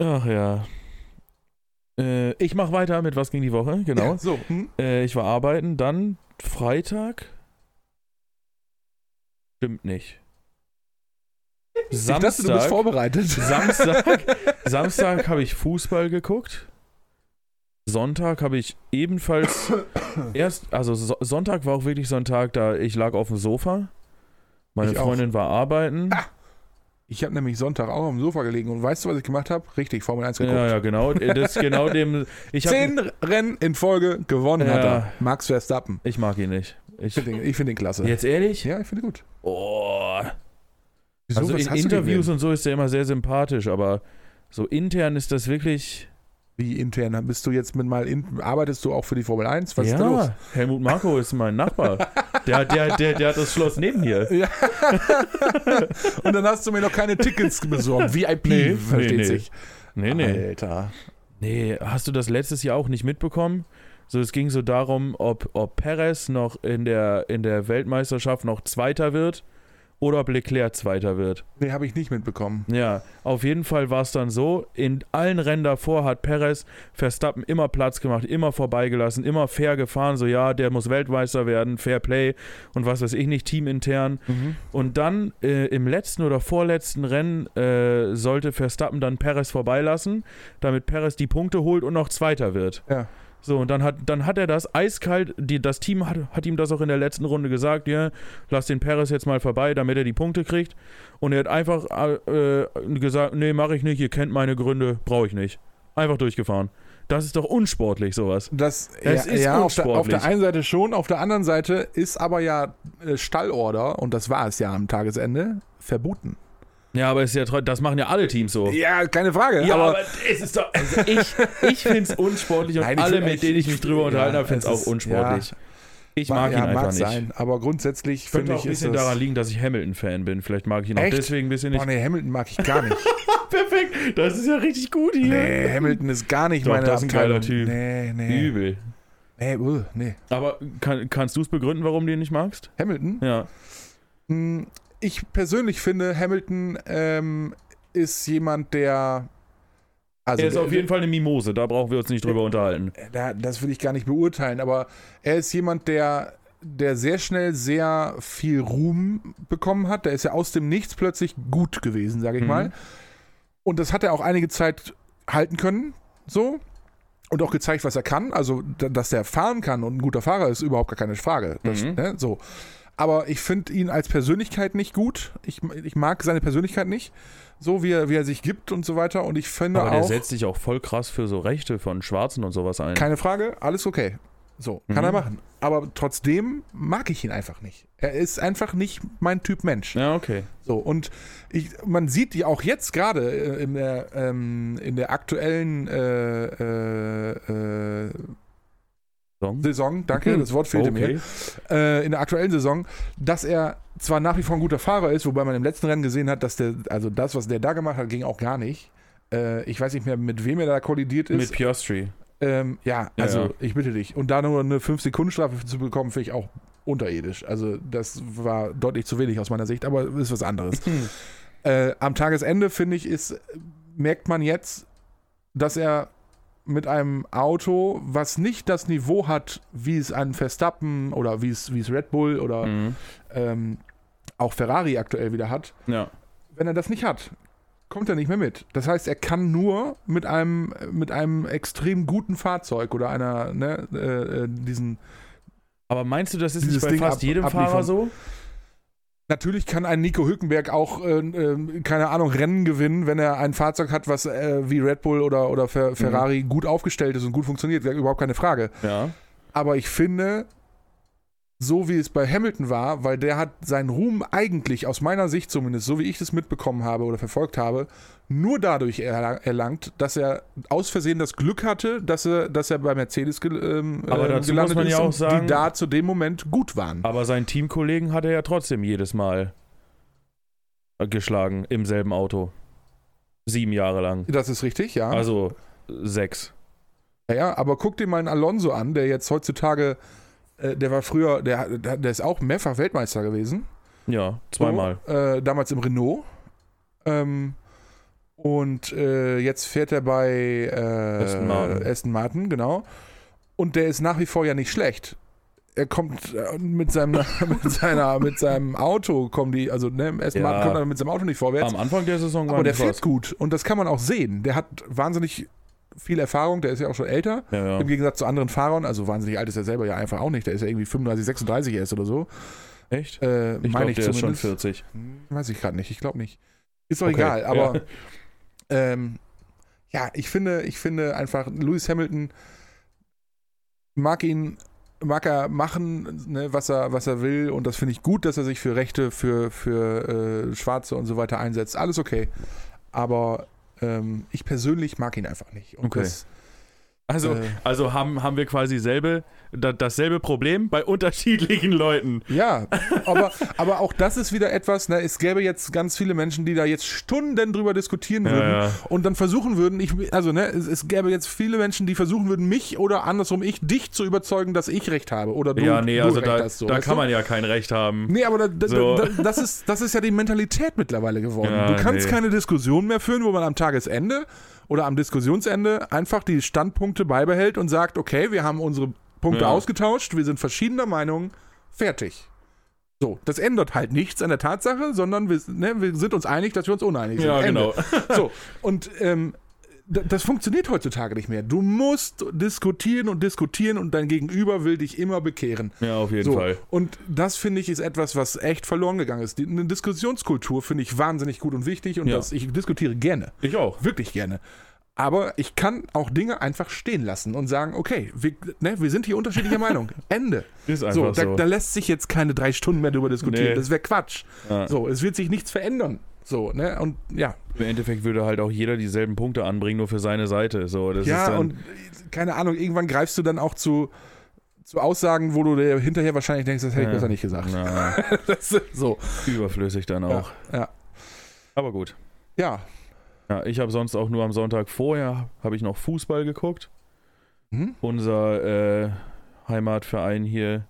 Ach ja. Äh, ich mache weiter mit was ging die Woche, genau. Ja, so. Hm? Äh, ich war arbeiten, dann Freitag. Stimmt nicht. Ich dachte, du bist Samstag, vorbereitet. Samstag, Samstag habe ich Fußball geguckt. Sonntag habe ich ebenfalls erst, also so Sonntag war auch wirklich so ein Tag, da ich lag auf dem Sofa. Meine Ich auch. Freundin war arbeiten. Ah, Ich habe nämlich Sonntag auch auf dem Sofa gelegen und weißt du, was ich gemacht habe? Richtig, Formel 1 geguckt. ja, ja, genau. Das ist genau dem. Ich, Zehn Rennen in Folge gewonnen hat Ja. er. Max Verstappen. ich mag ihn nicht. Ich, finde ihn, find ihn klasse. jetzt ehrlich? Ja, ich finde ihn gut. Oh. Wieso, also in Interviews und so ist er immer sehr sympathisch, aber so intern ist das wirklich. Wie intern? Bist du jetzt mit mal in, arbeitest du auch für die Formel 1? Was ja, ist da los? Helmut Marko ist mein Nachbar. Der, der, der, der hat das Schloss neben hier. Ja. Und dann hast du mir noch keine Tickets besorgt. VIP, Nee, versteht nee, nee. sich. Nee, nee. Alter. Nee, hast du das letztes Jahr auch nicht mitbekommen? So, es ging so darum, ob, ob Perez noch in der, in der Weltmeisterschaft noch Zweiter wird oder ob Leclerc Zweiter wird. Nee, habe ich nicht mitbekommen. Ja, auf jeden Fall war es dann so, in allen Rennen davor hat Perez Verstappen immer Platz gemacht, immer vorbeigelassen, immer fair gefahren, so ja, der muss Weltmeister werden, Fair Play und was weiß ich nicht, teamintern. Und dann äh, im letzten oder vorletzten Rennen äh, sollte Verstappen dann Perez vorbeilassen, damit Perez die Punkte holt und noch Zweiter wird. Ja. So, und dann hat, dann hat er das eiskalt, die, das Team hat, hat ihm das auch in der letzten Runde gesagt, ja, lass den Perez jetzt mal vorbei, damit er die Punkte kriegt. Und er hat einfach äh, äh, gesagt, nee, mache ich nicht, ihr kennt meine Gründe, brauche ich nicht. Einfach durchgefahren. Das ist doch unsportlich, sowas. Das, Das ja, ist ja auf, der, auf unsportlich. der einen Seite schon, auf der anderen Seite ist aber ja äh, Stallorder, und das war es ja am Tagesende, verboten. Ja, aber ist ja das machen ja alle Teams so. Ja, keine Frage. Ja, aber, aber, es ist doch. Also ich ich finde es unsportlich und Nein, alle, mit denen ich mich drüber ja, unterhalten habe, finden es auch unsportlich. Ich mag ja, ihn einfach mag nicht. sein, aber grundsätzlich Könnte finde auch ich ein ist bisschen das, daran liegen, dass ich Hamilton-Fan bin. Vielleicht mag ich ihn auch Echt? deswegen ein bisschen nicht. Boah, nee, Hamilton mag ich gar nicht. Perfekt, das ist ja richtig gut hier. nee, Hamilton ist gar nicht Doch, meine das ist ein geiler. Typ. Nee, nee. Übel. Nee, uh, nee. Aber kann, kannst du es begründen, warum du ihn nicht magst? Hamilton? Ja. Hm, Ich persönlich finde, Hamilton ähm, ist jemand, der. Also, er ist auf jeden Fall eine Mimose, da brauchen wir uns nicht drüber unterhalten. da, das will ich gar nicht beurteilen, aber er ist jemand, der, der sehr schnell sehr viel Ruhm bekommen hat. Der ist ja aus dem Nichts plötzlich gut gewesen, sage ich Mhm. mal. Und das hat er auch einige Zeit halten können, so. Und auch gezeigt, was er kann. Also, da- dass er fahren kann und ein guter Fahrer ist, überhaupt gar keine Frage. Das, Mhm. ne, so. Aber ich finde ihn als Persönlichkeit nicht gut. Ich, ich mag seine Persönlichkeit nicht. So wie er, wie er sich gibt und so weiter. Und ich finde Aber der auch. setzt sich auch voll krass für so Rechte von Schwarzen und sowas ein. Keine Frage, alles okay. So, kann Mhm. er machen. Aber trotzdem mag ich ihn einfach nicht. Er ist einfach nicht mein Typ Mensch. ja, okay. So, und ich, man sieht die auch jetzt gerade äh, in, der, ähm, in der aktuellen äh, äh, Song. Saison, danke, das Wort fehlte mir, okay. äh, in der aktuellen Saison, dass er zwar nach wie vor ein guter Fahrer ist, wobei man im letzten Rennen gesehen hat, dass der, also das, was der da gemacht hat, ging auch gar nicht. Äh, ich weiß nicht mehr, mit wem er da kollidiert ist. Mit Piastri. Ähm, ja, Ja, also ja. ich bitte dich. Und da nur eine 5-Sekunden-Strafe zu bekommen, finde ich auch unterirdisch. Also das war deutlich zu wenig aus meiner Sicht, aber ist was anderes. äh, am Tagesende, finde ich, ist, merkt man jetzt, dass er mit einem Auto, was nicht das Niveau hat, wie es ein Verstappen oder wie es, wie es Red Bull oder Mhm. ähm, auch Ferrari aktuell wieder hat, Ja. wenn er das nicht hat, kommt er nicht mehr mit. Das heißt, er kann nur mit einem, mit einem extrem guten Fahrzeug oder einer, ne, äh, äh, diesen. Aber meinst du, das ist nicht bei Ding fast ab- jedem abliefern. Fahrer so? Natürlich kann ein Nico Hülkenberg auch, äh, keine Ahnung, Rennen gewinnen, wenn er ein Fahrzeug hat, was äh, wie Red Bull oder, oder Fer Ferrari gut aufgestellt ist und gut funktioniert. Überhaupt keine Frage. Ja. Aber ich finde, so, wie es bei Hamilton war, weil der hat seinen Ruhm eigentlich, aus meiner Sicht zumindest, so wie ich das mitbekommen habe oder verfolgt habe, nur dadurch erlang- erlangt, dass er aus Versehen das Glück hatte, dass er, dass er bei Mercedes gel ähm, dazu gelandet muss man ist ja auch sagen- die da zu dem Moment gut waren. Aber seinen Teamkollegen hat er ja trotzdem jedes Mal geschlagen im selben Auto. Sieben Jahre lang. Das ist richtig, ja. Also sechs. Ja, ja, aber guck dir mal einen Alonso an, der jetzt heutzutage, äh, der war früher, der, der ist auch mehrfach Weltmeister gewesen. Ja, zweimal. So, äh, damals im Renault. Ähm, und äh, jetzt fährt er bei äh, Aston Martin. Aston Martin, genau. Und der ist nach wie vor ja nicht schlecht. Er kommt äh, mit seinem, mit seiner, mit seinem Auto, kommen die, also ne, Aston Ja. Martin kommt aber mit seinem Auto nicht vorwärts. Am Anfang der Saison war aber der fährt was. gut und das kann man auch sehen. Der hat wahnsinnig viel Erfahrung, der ist ja auch schon älter. Ja, ja. Im Gegensatz zu anderen Fahrern, also wahnsinnig alt ist er selber ja einfach auch nicht. Der ist ja irgendwie 35, 36 erst oder so. Echt? Äh, Ich meine ich der ist schon zumindest. 40. Hm, Weiß ich gerade nicht, ich glaube nicht. Ist doch Okay, egal, aber ja. ähm, ja, ich finde, ich finde einfach, Lewis Hamilton mag ihn, mag er machen, ne, was er, was er will, und das finde ich gut, dass er sich für Rechte, für, für äh, Schwarze und so weiter einsetzt. Alles okay. Aber ähm, ich persönlich mag ihn einfach nicht. Und Okay. das, Also, äh, also haben, haben wir quasi selbe, da, dasselbe Problem bei unterschiedlichen Leuten. Ja, aber, aber auch das ist wieder etwas, ne, es gäbe jetzt ganz viele Menschen, die da jetzt Stunden drüber diskutieren würden Ja, ja. und dann versuchen würden, ich, also ne, es, es gäbe jetzt viele Menschen, die versuchen würden, mich oder andersrum ich, dich zu überzeugen, dass ich recht habe oder du, ja, nee, du also recht da, hast. So, da kann du? man ja kein Recht haben. Nee, aber da, da, So. da, das, ist, das ist ja die Mentalität mittlerweile geworden. Ja, du kannst nee. keine Diskussion mehr führen, wo man am Tagesende oder am Diskussionsende einfach die Standpunkte beibehält und sagt, okay, wir haben unsere Punkte Ja. ausgetauscht, wir sind verschiedener Meinung, fertig. So, das ändert halt nichts an der Tatsache, sondern wir, ne, wir sind uns einig, dass wir uns uneinig sind. Ja, Ende. genau. So, und ähm, das funktioniert heutzutage nicht mehr. Du musst diskutieren und diskutieren und dein Gegenüber will dich immer bekehren. Ja, auf jeden So, Fall. und das finde ich ist etwas, was echt verloren gegangen ist. Die, eine Diskussionskultur finde ich wahnsinnig gut und wichtig und Ja. das, ich diskutiere gerne, Ich auch. wirklich gerne. Aber ich kann auch Dinge einfach stehen lassen und sagen, okay, wir, ne, wir sind hier unterschiedlicher Meinung. Ende. Ist So, einfach da, so. da lässt sich jetzt keine drei Stunden mehr drüber diskutieren. Nee. Das wäre Quatsch. Ja. So, es wird sich nichts verändern. So, ne? Und ja. Im Endeffekt würde halt auch jeder dieselben Punkte anbringen, nur für seine Seite. So, das ist ja, und keine Ahnung, irgendwann greifst du dann auch zu, zu Aussagen, wo du dir hinterher wahrscheinlich denkst, das hätte ich Ja. besser nicht gesagt. ist so. überflüssig dann auch. Ja. Aber gut. Ja. Ja, ich habe sonst auch nur am Sonntag vorher habe ich noch Fußball geguckt. Hm? Unser äh, Heimatverein hier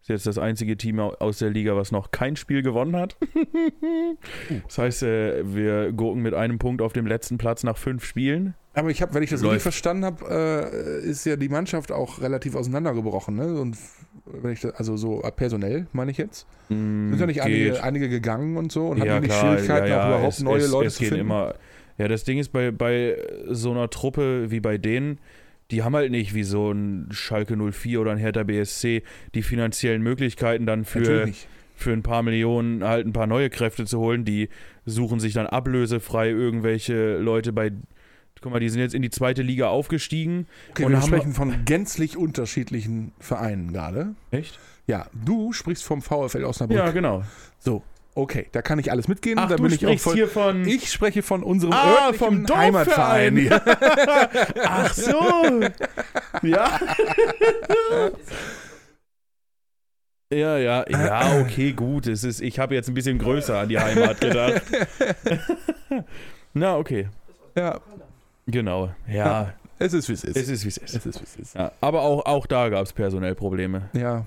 ist jetzt das einzige Team au- aus der Liga, was noch kein Spiel gewonnen hat. das heißt, äh, wir gucken mit einem Punkt auf dem letzten Platz nach fünf Spielen. Aber ich habe, wenn ich das richtig verstanden habe, äh, ist ja die Mannschaft auch relativ auseinandergebrochen, ne? Und wenn ich das, also so äh, personell, meine ich jetzt. Mm, Sind ja nicht einige, einige gegangen und so und ja, hatten nicht klar, Schwierigkeiten, ja, ja, auch überhaupt es, neue es, Leute es zu gehen finden. immer. Ja, das Ding ist bei, bei so einer Truppe wie bei denen, die haben halt nicht wie so ein Schalke 04 oder ein Hertha BSC die finanziellen Möglichkeiten dann für, Natürlich für ein paar Millionen halt ein paar neue Kräfte zu holen. Die suchen sich dann ablösefrei irgendwelche Leute bei. Guck mal, die sind jetzt in die zweite Liga aufgestiegen. Okay, und wir haben- sprechen von gänzlich unterschiedlichen Vereinen gerade. Echt? Ja, du sprichst vom VfL Osnabrück. Ja, genau. So, okay, da kann ich alles mitgehen. Ach, da bin ich auch voll. hier von. Ich spreche von unserem Ah, vom. Heimatverein. Ja. Ach so. ja. Ja, ja, ja, okay, gut. Es ist, ich habe jetzt ein bisschen größer an die Heimat gedacht. Na, okay. ja, Genau. Ja, es ist wie es ist. es ist, wie es ist. es ist wie es ist. Ja, aber auch, auch da gab es personell Probleme. Ja.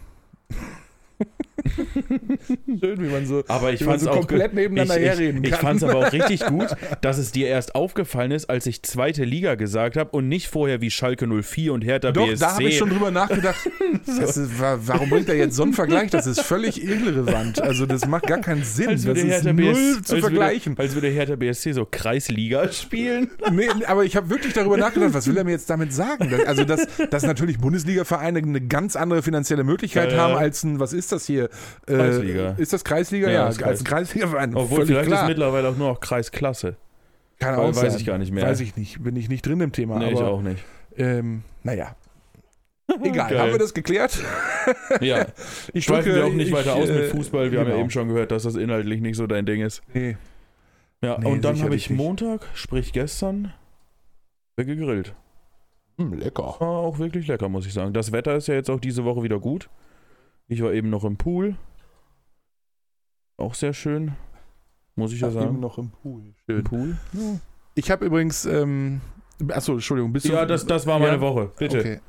Schön, wie man so, Aber ich wie man fand es so auch komplett nebeneinander ich, herreden ich, kann. ich fand es aber auch richtig gut, dass es dir erst aufgefallen ist, als ich zweite Liga gesagt habe und nicht vorher wie Schalke 04 und Hertha Doch, BSC. da habe ich schon drüber nachgedacht. das ist, wa- warum bringt er jetzt so einen Vergleich? Das ist völlig irrelevant. Also das macht gar keinen Sinn. als das ist null zu als vergleichen. Würde, als würde Hertha BSC so Kreisliga spielen. Nee, aber ich habe wirklich darüber nachgedacht, was will er mir jetzt damit sagen? Also, dass, dass natürlich Bundesliga-Vereine eine ganz andere finanzielle Möglichkeit ja. haben als ein, was ist das hier? Äh, Kreisliga. Ist das Kreisliga? Ja, Ja, ist als ein Kreisliga-Verein. Obwohl, völlig vielleicht klar. ist mittlerweile auch nur noch Kreisklasse. Kann auch weiß sein. ich gar nicht mehr. Weiß ich nicht. Bin ich nicht drin im Thema. Nee, aber, ich auch nicht. Ähm, naja. Egal, Geil. haben wir das geklärt? Ja, Ich schweifen wir auch nicht ich, weiter aus mit äh, Fußball. Wir haben ja genau. eben schon gehört, dass das inhaltlich nicht so dein Ding ist. Nee. Ja, Nee, und dann habe ich nicht. Montag, sprich gestern, gegrillt. Hm, lecker. War auch wirklich lecker, muss ich sagen. Das Wetter ist ja jetzt auch diese Woche wieder gut. Ich war eben noch im Pool. Auch sehr schön. Muss ich ja Ach, eben sagen. noch im Pool. Im Schön. Pool? Ich habe übrigens, ähm, achso, Entschuldigung, bist du. Ja, das, das war meine Ja? Woche. Bitte, Okay.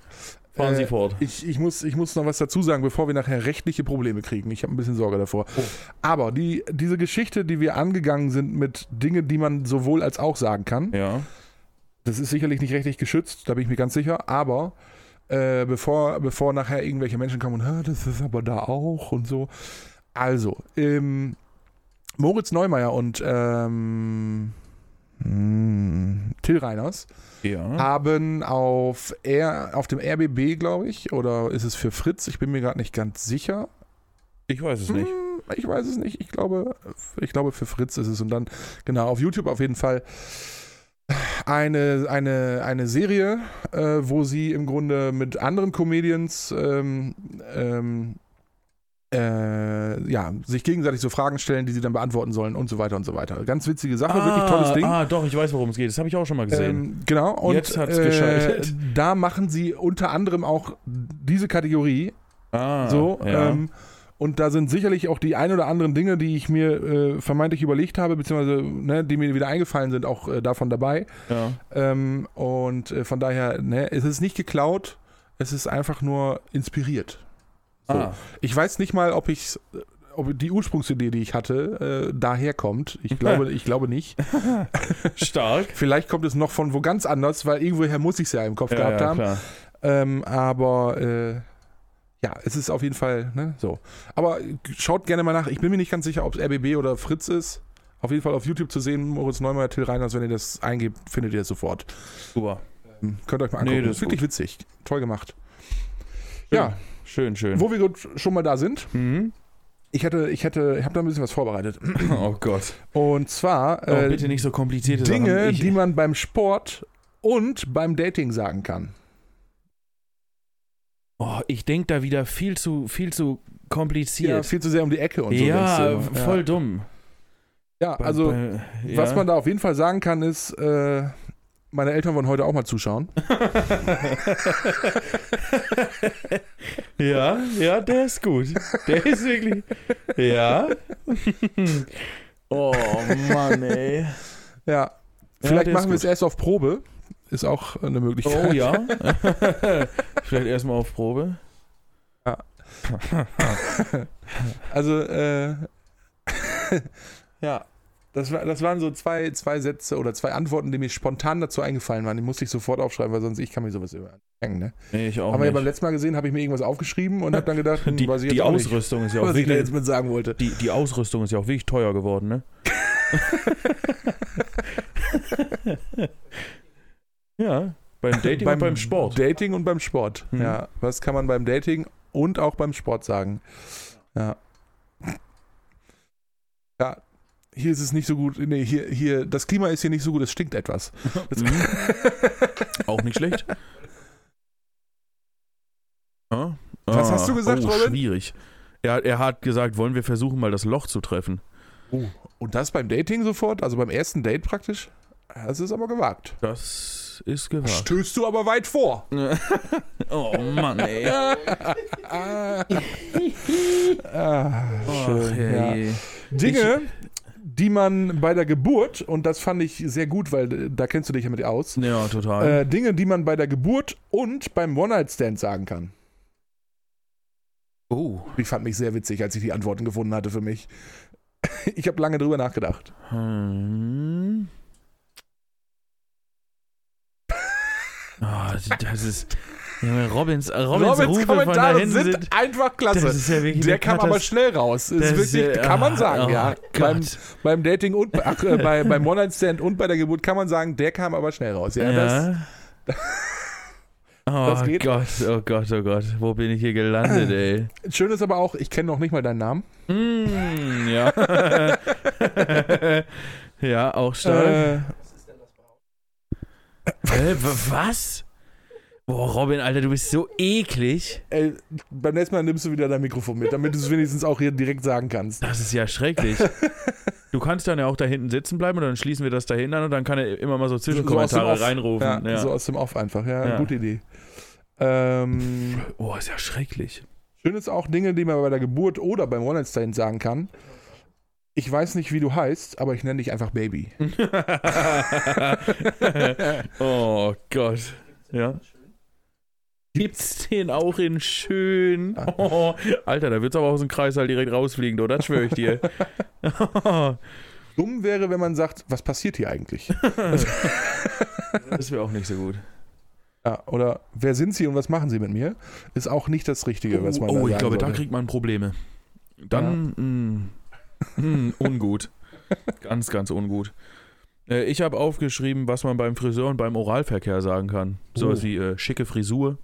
fahren Sie Äh, fort. Ich, ich, muss, ich muss noch was dazu sagen, bevor wir nachher rechtliche Probleme kriegen. Ich habe ein bisschen Sorge davor. Oh. Aber die, diese Geschichte, die wir angegangen sind mit Dingen, die man sowohl als auch sagen kann, Ja. das ist sicherlich nicht rechtlich geschützt, da bin ich mir ganz sicher. Aber äh, bevor, bevor nachher irgendwelche Menschen kommen und "Hä, das ist aber da auch und so. Also, ähm, Moritz Neumeier und ähm, hm, Till Reiners Ja. haben auf, R, auf dem RBB, glaube ich, oder ist es für Fritz? Ich bin mir gerade nicht ganz sicher. Ich weiß es nicht. Hm, Ich weiß es nicht. Ich glaube, ich glaube, für Fritz ist es. Und dann, genau, auf YouTube auf jeden Fall eine, eine, eine Serie, äh, wo sie im Grunde mit anderen Comedians ähm, ähm, äh, ja, sich gegenseitig so Fragen stellen, die sie dann beantworten sollen und so weiter und so weiter. Ganz witzige Sache, wirklich tolles Ding. Ah, doch, ich weiß, worum es geht. Das habe ich auch schon mal gesehen. Ähm, genau, und Jetzt hat's äh, geschaltet. da machen sie unter anderem auch diese Kategorie ah, so. Ja. Ähm, und da sind sicherlich auch die ein oder anderen Dinge, die ich mir äh, vermeintlich überlegt habe, beziehungsweise ne, die mir wieder eingefallen sind, auch äh, davon dabei. ja. Ähm, und äh, von daher, ne, es ist nicht geklaut, es ist einfach nur inspiriert. So. Ah, Ich weiß nicht mal, ob ich ob die Ursprungsidee, die ich hatte, äh, daher kommt. Ich glaube, ich glaube nicht. stark. Vielleicht kommt es noch von wo ganz anders, weil irgendwoher muss ich es ja im Kopf ja, gehabt ja, haben. Ähm, aber äh, ja, es ist auf jeden Fall ne, so. Aber schaut gerne mal nach. Ich bin mir nicht ganz sicher, ob es RBB oder Fritz ist. Auf jeden Fall auf YouTube zu sehen, Moritz Neumeier, Till Reiners, wenn ihr das eingebt, findet ihr es sofort. Super. Ähm, könnt ihr euch mal Nee, angucken. das ist wirklich witzig. Toll gemacht. Schön. Ja, Schön, schön. wo wir gut schon mal da sind, Mhm. ich hätte, ich hätte, ich habe da ein bisschen was vorbereitet. Oh Gott. Und zwar Oh, äh, bitte nicht so komplizierte Dinge, Sachen. Die man beim Sport und beim Dating sagen kann. Oh, ich denke da wieder viel zu, viel zu Ja, kompliziert. viel zu sehr um die Ecke und so. Ja, du. voll dumm. Ja, also bei- Was ja. man da auf jeden Fall sagen kann, ist, äh, meine Eltern wollen heute auch mal zuschauen. ja, ja, der ist gut. Der ist wirklich. Ja. oh Mann, ey. Ja. Vielleicht ist machen wir es erst auf Probe. Ist auch eine Möglichkeit. Oh ja. Vielleicht erstmal auf Probe. Also, äh, ja. Das, war, das waren so zwei, zwei Sätze oder zwei Antworten, die mir spontan dazu eingefallen waren. Die musste ich sofort aufschreiben, weil sonst ich kann mir sowas überhängen. Ne? Nee, ich auch Haben wir ja nicht. beim letzten Mal gesehen, habe ich mir irgendwas aufgeschrieben und habe dann gedacht, hm, die weiß ich die jetzt nicht, Ausrüstung ist ja auch was ich da wirklich. jetzt mit sagen wollte. Die, die Ausrüstung ist ja auch wirklich teuer geworden, ne? Ja, beim Dating und beim Sport. Dating und beim Sport. Mhm. Ja, was kann man beim Dating und auch beim Sport sagen? Ja. Ja, hier ist es nicht so gut. Nee, hier, hier, das Klima ist hier nicht so gut, es stinkt etwas. Mhm. Auch nicht schlecht. Ja. Was Ah, hast du gesagt, oh, Robin? Schwierig. Er, er hat gesagt, wollen wir versuchen, mal das Loch zu treffen. Oh, und das beim Dating sofort? Also beim ersten Date praktisch? Das ist aber gewagt. Das ist gewagt. Stößt du aber weit vor. oh Mann, ey. ah, Ach, schön, ja. herrje. Dinge, die man bei der Geburt, und das fand ich sehr gut, weil da kennst du dich ja mit aus, Ja, total. äh, Dinge, die man bei der Geburt und beim One-Night-Stand sagen kann. oh. Ich fand mich sehr witzig, als ich die Antworten gefunden hatte für mich. Ich habe lange drüber nachgedacht. Hm. Das ist. Robins, äh, Robins, Rufe von da hinten sind. einfach klasse. Das ist ja Der kam aber schnell raus. Das das ist ist wirklich, ja- kann man ah, sagen, oh ja. Beim, Gott. beim Dating und ach, äh, bei, beim One-Night-Stand und bei der Geburt kann man sagen, der kam aber schnell raus. Ja, Das, Ja. Oh das geht. Gott, oh Gott, oh Gott, wo bin ich hier gelandet, ey? schön ist aber auch, ich kenne noch nicht mal deinen Namen. Mm, ja. ja, auch stark. Äh, Hä, wa- was? Boah, Robin, Alter, du bist so eklig. Ey, beim nächsten Mal nimmst du wieder dein Mikrofon mit, damit du es wenigstens auch hier direkt sagen kannst. Das ist ja schrecklich. du kannst dann ja auch da hinten sitzen bleiben und dann schließen wir das da hinten an und dann kann er immer mal so Zwischenkommentare So reinrufen. Ja, Ja, So aus dem Off einfach, ja, Ja. gute Idee. Ähm, Oh, ist ja schrecklich. schön ist auch Dinge, die man bei der Geburt oder beim One-Night-Stand sagen kann. Ich weiß nicht, wie du heißt, aber ich nenne dich einfach Baby. oh Gott. Ja. Gibt's den auch in schön? Oh, Alter, da wird's aber aus dem Kreis halt direkt rausfliegen, oder? Das schwöre ich dir. Dumm wäre, wenn man sagt, was passiert hier eigentlich? das wäre auch nicht so gut. Ja, oder wer sind Sie und was machen Sie mit mir? Ist auch nicht das Richtige, was man oh, da ich glaube, da sollte. kriegt man Probleme. Dann, mh, mh, ungut. ganz, ganz ungut. Äh, ich habe aufgeschrieben, was man beim Friseur und beim Oralverkehr sagen kann. Sowas Oh. wie äh, schicke Frisur.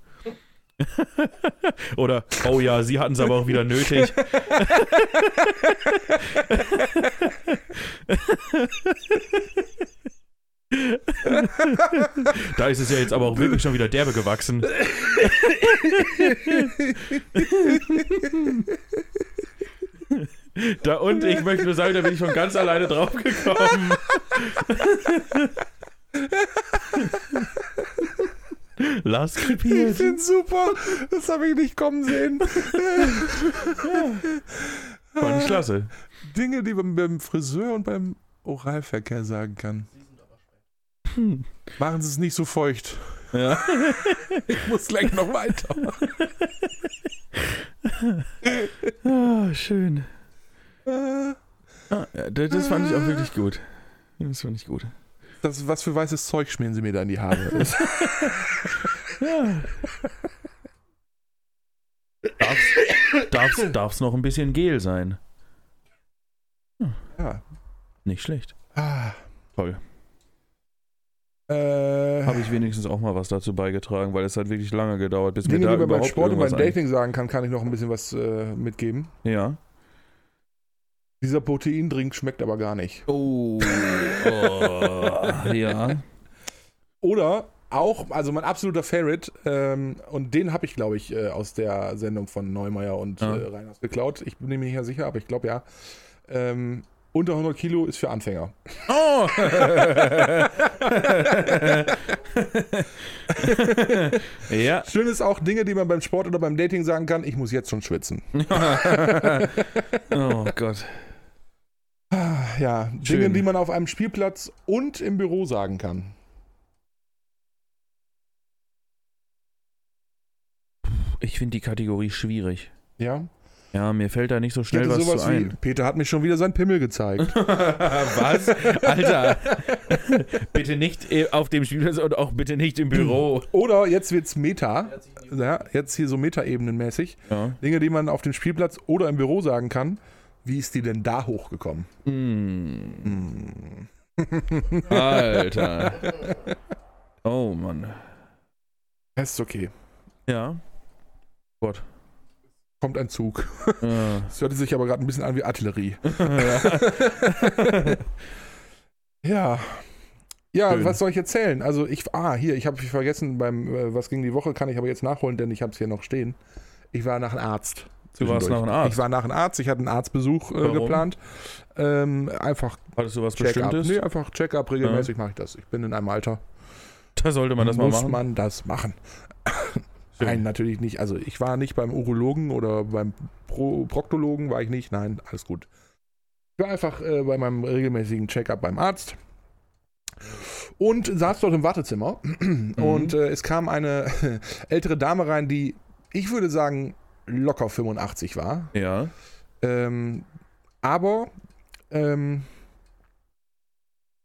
Oder, oh ja, sie hatten es aber auch wieder nötig. da ist es ja jetzt aber auch wirklich schon wieder derbe gewachsen. Da und ich möchte nur sagen, da bin ich schon ganz alleine drauf Lars Ich krepiert. finde super. Das habe ich nicht kommen sehen. Fand ich klasse. Dinge, die man beim Friseur und beim Oralverkehr sagen kann. Hm. Machen Sie es nicht so feucht. Ja. Ich muss gleich noch weiter. Ah, schön. Äh, Ah, ja, das das fand ich auch wirklich gut. Das fand ich gut. Das, was für weißes Zeug schmieren Sie mir da in die Haare? Ja. Darf's, darf's, darf's noch ein bisschen Gel sein? ja. Nicht schlecht. Ah. Toll. Äh, Habe ich wenigstens auch mal was dazu beigetragen, weil es hat wirklich lange gedauert, bis Dinge, mir da die man beim Sport und beim Dating sagen kann, kann ich noch ein bisschen was äh, mitgeben. Ja. Dieser Proteindrink schmeckt aber gar nicht. Oh. oh ja. Oder auch, also mein absoluter Favorite, ähm, und den habe ich, glaube ich, äh, aus der Sendung von Neumeier und Ja. äh, Reiners geklaut. Ich bin mir nicht sicher, aber ich glaube ja. Ähm, unter 100 Kilo ist für Anfänger. Oh! ja. Schön ist auch Dinge, die man beim Sport oder beim Dating sagen kann. Ich muss jetzt schon schwitzen. oh Gott. Ja, Schön. Dinge, die man auf einem Spielplatz und im Büro sagen kann. Ich finde die Kategorie schwierig. Ja. Ja, mir fällt da nicht so schnell was sowas zu wie, ein. Peter hat mir schon wieder sein Pimmel gezeigt. was? Alter. bitte nicht äh, auf dem Spielplatz und auch bitte nicht im Büro. Oder jetzt wird's Meta. Ja, jetzt hier so Meta-Ebenenmäßig. Ja. Dinge, die man auf dem Spielplatz oder im Büro sagen kann. Wie ist die denn da hochgekommen? Mm. Hm. Alter. Oh Mann. Das ist okay. Ja. Gott. Kommt ein Zug. Ja. Das hörte sich aber gerade ein bisschen an wie Artillerie. ja. Ja. Ja, Schön. was soll ich erzählen? Also ich, ah, hier, ich habe vergessen, beim äh, Was ging die Woche, kann ich aber jetzt nachholen, denn ich habe es hier noch stehen. Ich war nach einem Arzt. Du warst nach einem Arzt? Ich war nach einem Arzt, ich hatte einen Arztbesuch äh, geplant. Ähm, einfach Hattest du was. Bestimmtes? Nee, einfach Check-up, regelmäßig mache ich das. Ich bin in einem Alter. Da sollte man das mal muss machen. man das machen. Nein, natürlich nicht. Also ich war nicht beim Urologen oder beim Pro Proktologen, war ich nicht. Nein, alles gut. Ich war einfach äh, bei meinem regelmäßigen Check-up beim Arzt und saß dort im Wartezimmer und äh, es kam eine ältere Dame rein, die, ich würde sagen, locker 85 war. Ja. Ähm, aber, ähm,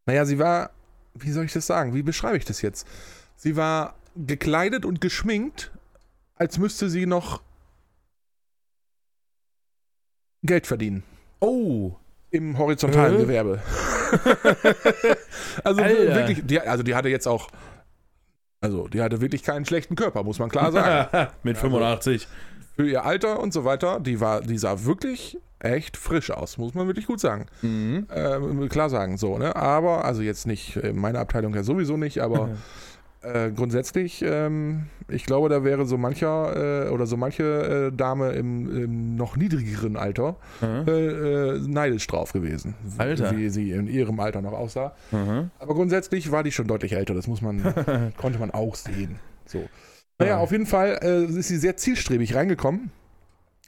naja, sie war, wie soll ich das sagen? Wie beschreibe ich das jetzt? Sie war gekleidet und geschminkt, als müsste sie noch Geld verdienen. Oh. Im horizontalen Äh? Gewerbe. also Alter. wirklich, die, also die hatte jetzt auch, also die hatte wirklich keinen schlechten Körper, muss man klar sagen. Mit 85. Für ihr Alter und so weiter, die war, die sah wirklich echt frisch aus, muss man wirklich gut sagen. Mhm. Ähm, klar sagen, so, ne? Aber, also jetzt nicht, äh, meine Abteilung ja sowieso nicht, aber Äh, grundsätzlich, ähm, ich glaube, da wäre so mancher äh, oder so manche äh, Dame im, im noch niedrigeren Alter Mhm. äh, äh, neidisch drauf gewesen. Alter. Wie sie in ihrem Alter noch aussah. Mhm. Aber grundsätzlich war die schon deutlich älter, das muss man, konnte man auch sehen. So. Naja, Ja. auf jeden Fall ist sie sehr zielstrebig reingekommen,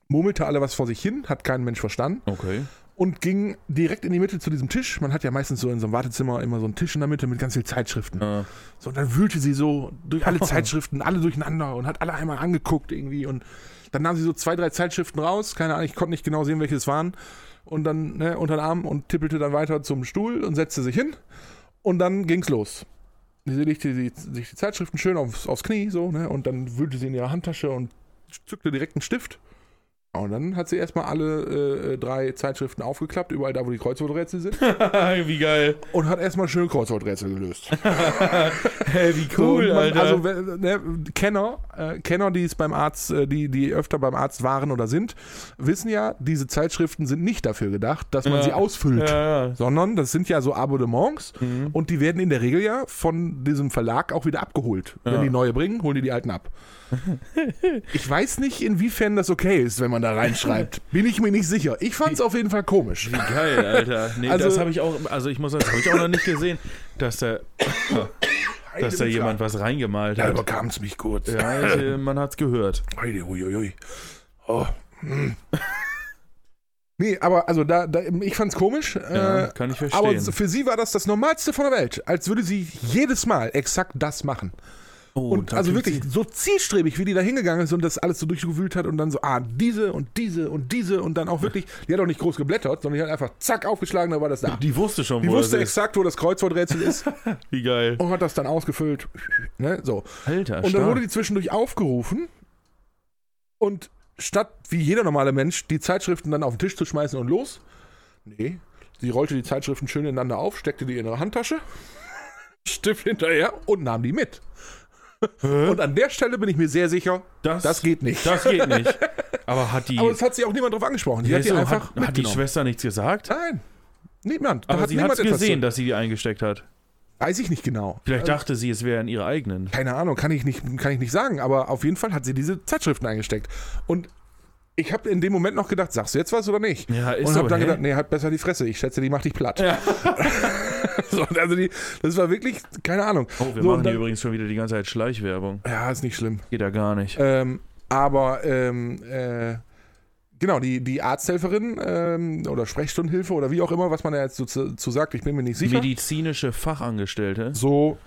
murmelte alle was vor sich hin, hat kein Mensch verstanden Okay. Und ging direkt in die Mitte zu diesem Tisch. Man hat ja meistens so in so einem Wartezimmer immer so einen Tisch in der Mitte mit ganz vielen Zeitschriften. Ja. So, und dann wühlte sie so durch alle Zeitschriften, alle durcheinander und hat alle einmal angeguckt irgendwie. Und dann nahm sie so zwei, drei Zeitschriften raus. Keine Ahnung, ich konnte nicht genau sehen, welche es waren. Und dann ne, unter den Arm und tippelte dann weiter zum Stuhl und setzte sich hin. Und dann ging's los. Sie legte die, sich die Zeitschriften schön aufs, aufs Knie, so, ne? Und dann wühlte sie in ihre Handtasche und zückte direkt einen Stift. Und dann hat sie erstmal alle äh, drei Zeitschriften aufgeklappt, überall da, wo die Kreuzworträtsel sind, Wie geil. und hat erstmal schön Kreuzworträtsel gelöst. Hey, wie So, cool, und man, Alter. Also ne, Kenner, äh, Kenner, die es beim Arzt, äh, die, die öfter beim Arzt waren oder sind, wissen ja, diese Zeitschriften sind nicht dafür gedacht, dass man Ja. sie ausfüllt. ja, ja. Sondern das sind ja so Abonnements Mhm. und die werden in der Regel ja von diesem Verlag auch wieder abgeholt. Wenn die neue bringen, holen die die alten ab. Ich weiß nicht, inwiefern das okay ist, wenn man da reinschreibt. Bin ich mir nicht sicher. Ich fand es auf jeden Fall komisch. Wie geil, Alter. Nee, Also- das habe ich auch, also ich muss sagen, das habe ich auch noch nicht gesehen, dass da, dass da jemand was reingemalt Da hat. überkam es mich kurz. Ja, also, man hat's gehört. Heide, Uiuiui. Oh. hm. Nee, aber also da, da ich fand's komisch. Ja, äh, kann ich aber verstehen. für sie war das das Normalste von der Welt. Als würde sie jedes Mal exakt das machen. Oh, Und also wirklich so zielstrebig, wie die da hingegangen ist und das alles so durchgewühlt hat und dann so, ah, diese und diese und diese und dann auch wirklich, die hat auch nicht groß geblättert, sondern die hat einfach zack aufgeschlagen, da war das da. Die wusste schon, Die wo wusste das ist. exakt, wo das Kreuzworträtsel ist Wie geil. und hat das dann ausgefüllt. Ne, so. Alter, Und dann stark. wurde die zwischendurch aufgerufen und statt wie jeder normale Mensch die Zeitschriften dann auf den Tisch zu schmeißen und los, nee, sie rollte die Zeitschriften schön ineinander auf, steckte die in ihre Handtasche, Stift hinterher und nahm die mit. Und an der Stelle bin ich mir sehr sicher, das, das geht nicht. das geht nicht. Aber hat die, Aber es hat sich auch niemand drauf angesprochen. Die Ja, hat die so, einfach hat, hat die. Schwester nichts gesagt? Nein, niemand. Da Aber hat sie niemand hat gesehen, dass sie die eingesteckt hat. Weiß ich nicht genau. Vielleicht Äh, dachte sie, es wären ihre eigenen. Keine Ahnung, kann ich, nicht, kann ich nicht sagen, aber auf jeden Fall hat sie diese Zeitschriften eingesteckt. Und ich habe in dem Moment noch gedacht, sagst du jetzt was oder nicht? Ja, ist und habe dann hä? gedacht, nee, halt besser die Fresse. Ich schätze, die macht dich platt. so, also die, das war wirklich, keine Ahnung. Oh, wir So, machen und hier dann- übrigens schon wieder die ganze Zeit Schleichwerbung. Ja, ist nicht schlimm. Geht ja gar nicht. Ähm, aber ähm, äh, genau, die, die Arzthelferin ähm, oder Sprechstundenhilfe oder wie auch immer, was man da jetzt so zu, zu sagt, ich bin mir nicht sicher. Medizinische Fachangestellte. so,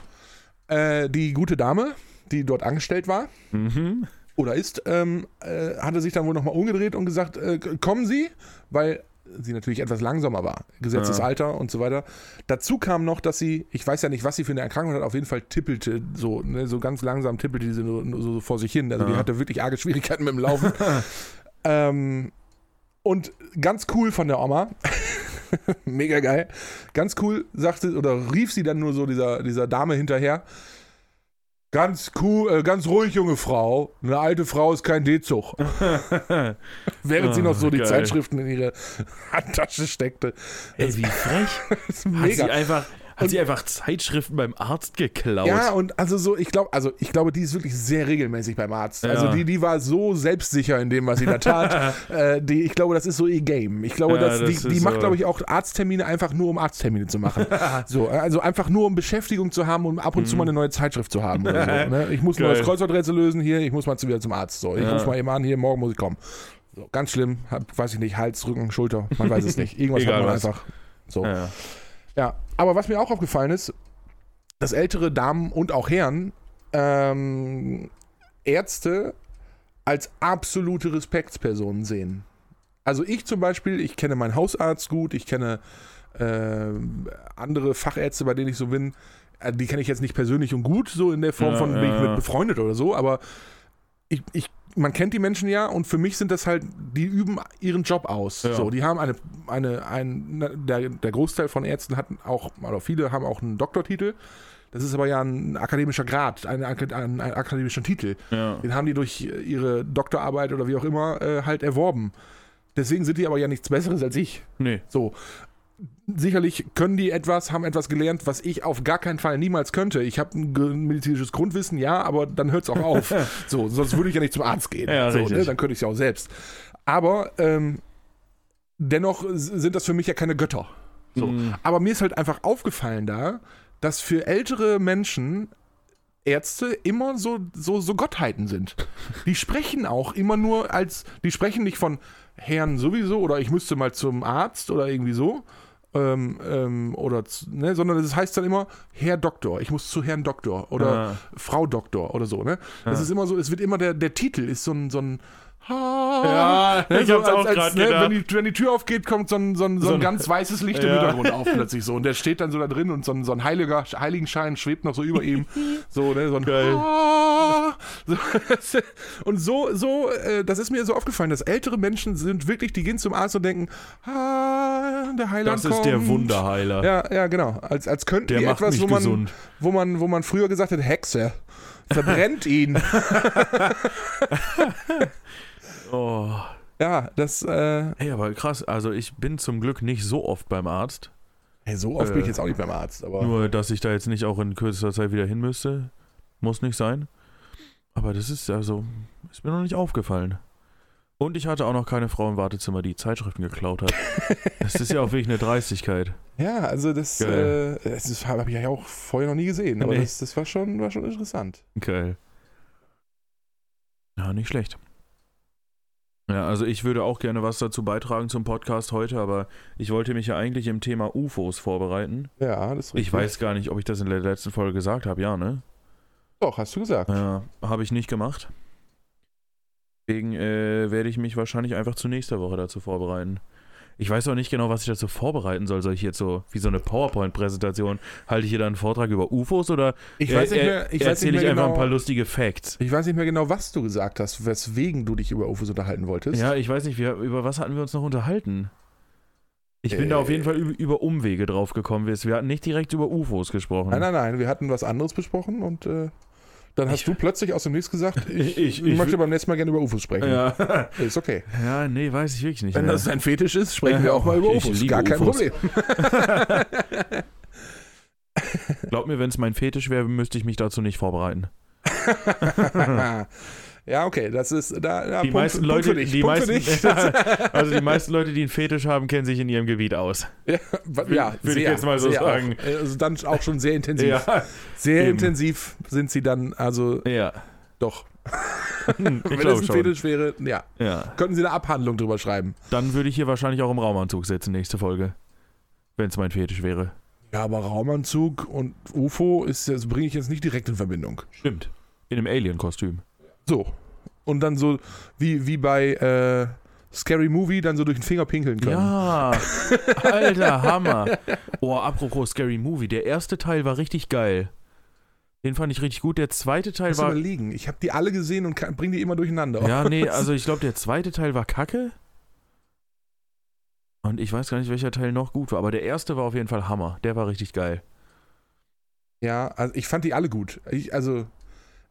äh, die gute Dame, die dort angestellt war, Mhm. Oder ist, ähm, äh, hatte sich dann wohl nochmal umgedreht und gesagt, äh, kommen Sie, weil sie natürlich etwas langsamer war, gesetztes Ja. Alter und so weiter. Dazu kam noch, dass sie, ich weiß ja nicht, was sie für eine Erkrankung hat, auf jeden Fall tippelte so, ne, so ganz langsam tippelte sie so, so, vor sich hin. Also die Ja. hatte wirklich arge Schwierigkeiten mit dem Laufen. ähm, und ganz cool von der Oma, mega geil, ganz cool sagte oder rief sie dann nur so dieser, dieser Dame hinterher, Ganz cool, äh, ganz ruhig, junge Frau. Eine alte Frau ist kein D-Zug. Während sie noch so Oh, die geil. Zeitschriften in ihre Handtasche steckte. Ey, wie frech. Das ist Hat sie mega. einfach, hat sie einfach Zeitschriften beim Arzt geklaut. Ja, und also so, ich glaube, also ich glaube, die ist wirklich sehr regelmäßig beim Arzt. Ja. Also die, die war so selbstsicher in dem, was sie da tat. äh, die, ich glaube, das ist so ihr Game. Ich glaube, Ja, dass das die, die macht, so. glaube ich, auch Arzttermine einfach nur, um Arzttermine zu machen. so, also einfach nur, um Beschäftigung zu haben und ab und zu mal eine neue Zeitschrift zu haben. Oder so, ne? Ich muss Mhm. Geil. das Kreuzworträtsel lösen hier, ich muss mal wieder zum Arzt. So, ich Ja. ruf mal eben an, hier, morgen muss ich kommen. So, ganz schlimm, hab, weiß ich nicht, Hals, Rücken, Schulter, man weiß es nicht. Irgendwas Egal hat man was. einfach. So. Ja. Ja, aber was mir auch aufgefallen ist, dass ältere Damen und auch Herren ähm, Ärzte als absolute Respektspersonen sehen. Also ich zum Beispiel, ich kenne meinen Hausarzt gut, ich kenne äh, andere Fachärzte, bei denen ich so bin. Äh, Die kenne ich jetzt nicht persönlich und gut, so in der Form Ja, von bin ich mit befreundet oder so, aber ich, ich, man kennt die Menschen ja und für mich sind das halt, die üben ihren Job aus. Ja. So, die haben eine, eine, ein, der, der Großteil von Ärzten hat auch, oder viele haben auch einen Doktortitel. Das ist aber ja ein akademischer Grad, ein, ein, ein akademischer Titel. Ja. Den haben die durch ihre Doktorarbeit oder wie auch immer äh, halt erworben. Deswegen sind die aber ja nichts Besseres als ich. Nee. So. Sicherlich können die etwas, haben etwas gelernt, was ich auf gar keinen Fall niemals könnte. Ich habe ein medizinisches Grundwissen, ja, aber dann hört es auch auf. so, sonst würde ich ja nicht zum Arzt gehen. Ja, so, ne? Dann könnte ich es ja auch selbst. Aber ähm, dennoch sind das für mich ja keine Götter. So. Mm. Aber mir ist halt einfach aufgefallen da, dass für ältere Menschen Ärzte immer so, so, so Gottheiten sind. Die sprechen auch immer nur als, die sprechen nicht von Herrn sowieso oder ich müsste mal zum Arzt oder irgendwie so. Ähm, ähm, oder ne, sondern es heißt dann immer Herr Doktor, ich muss zu Herrn Doktor oder Ja. Frau Doktor oder so, ne? Das Ja. ist immer so, es wird immer der, der Titel ist so ein, so ein Ja, Ne, ich so hab's auch grad ne, wenn, die, wenn die Tür aufgeht, kommt so ein, so ein, so ein ganz weißes Licht im Ja. Hintergrund auf plötzlich so. Und der steht dann so da drin und so ein, so ein heiliger Heiligenschein schwebt noch so über ihm. So, ne, so ein Geil. So, Und so, so, äh, das ist mir so aufgefallen, dass ältere Menschen sind wirklich, die gehen zum Arzt und denken, ah, der Heiland Das ist kommt. der Wunderheiler. Ja, ja, genau. Als, als könnten Der die etwas, wo man, gesund. wo, man, wo man früher gesagt hat, Hexe. Verbrennt ihn. Oh. ja, das, äh, Hey, aber krass, also ich bin zum Glück nicht so oft beim Arzt. hey, so oft bin ich Äh, jetzt auch nicht beim Arzt, aber. Nur, dass ich da jetzt nicht auch in kürzester Zeit wieder hin müsste. Muss nicht sein. Aber das ist also, ist mir noch nicht aufgefallen. Und ich hatte auch noch keine Frau im Wartezimmer, die Zeitschriften geklaut hat. Das ist ja auch wirklich eine Dreistigkeit. Ja, also das, äh, das habe ich ja auch vorher noch nie gesehen, aber Nee. das, das war, schon, war schon interessant. Geil. Ja, nicht schlecht. Ja, also ich würde auch gerne was dazu beitragen zum Podcast heute, aber ich wollte mich ja eigentlich im Thema UFOs vorbereiten. Ja, das ist richtig. Ich weiß gar nicht, ob ich das in der letzten Folge gesagt habe. Ja, ne? Doch, hast du gesagt. Ja, habe ich nicht gemacht. Deswegen äh, werde ich mich wahrscheinlich einfach zu nächster Woche dazu vorbereiten. Ich weiß auch nicht genau, was ich dazu vorbereiten soll. Soll ich jetzt so, wie so eine PowerPoint-Präsentation, halte ich hier dann einen Vortrag über UFOs oder Ich äh, weiß nicht äh, mehr, ich erzähle ich einfach genau, ein paar lustige Facts? ich weiß nicht mehr genau, was du gesagt hast, weswegen du dich über UFOs unterhalten wolltest. Ja, ich weiß nicht, wir, über was hatten wir uns noch unterhalten? Ich bin da Äh. auf jeden Fall über, Umwege drauf gekommen. Wir wir hatten nicht direkt über UFOs gesprochen. Nein, nein, nein, wir hatten was anderes besprochen und äh, dann hast Ich- du plötzlich aus dem Nichts gesagt, ich, Ich- ich- möchte beim nächsten Mal gerne über UFOs sprechen. Ja. Ist okay. ja, nee, weiß ich wirklich nicht Wenn mehr. das dein Fetisch ist, sprechen Ja, wir auch mal über ich UFOs. Gar kein UFOs. Problem. Glaub mir, wenn es mein Fetisch wäre, müsste ich mich dazu nicht vorbereiten. Ja, okay, das ist da, da Die Punkt, meisten Punkt Leute, dich. die meisten, also die meisten Leute, die einen Fetisch haben, kennen sich in ihrem Gebiet aus. ja, ja, würde ich jetzt mal so sagen. Auch. Also dann auch schon sehr intensiv. Ja, Sehr eben. intensiv sind sie dann, also ja. doch. Ich Wenn es ein schon. Fetisch wäre, ja, Ja. könnten sie eine Abhandlung drüber schreiben. Dann würde ich hier wahrscheinlich auch im Raumanzug sitzen, nächste Folge. Wenn es mein Fetisch wäre. Ja, aber Raumanzug und UFO ist, das bringe ich jetzt nicht direkt in Verbindung. Stimmt. In einem Alien-Kostüm. So. Und dann so, wie, wie bei äh, Scary Movie, dann so durch den Finger pinkeln können. Ja, alter Hammer. Oh, apropos Scary Movie. Der erste Teil war richtig geil. Den fand ich richtig gut. Der zweite Teil Muss war. überlegen. Ich habe die alle gesehen und bringe die immer durcheinander. Ja, nee, also ich glaube, der zweite Teil war kacke. Und ich weiß gar nicht, welcher Teil noch gut war, aber der erste war auf jeden Fall Hammer. Der war richtig geil. Ja, also ich fand die alle gut. Ich, also,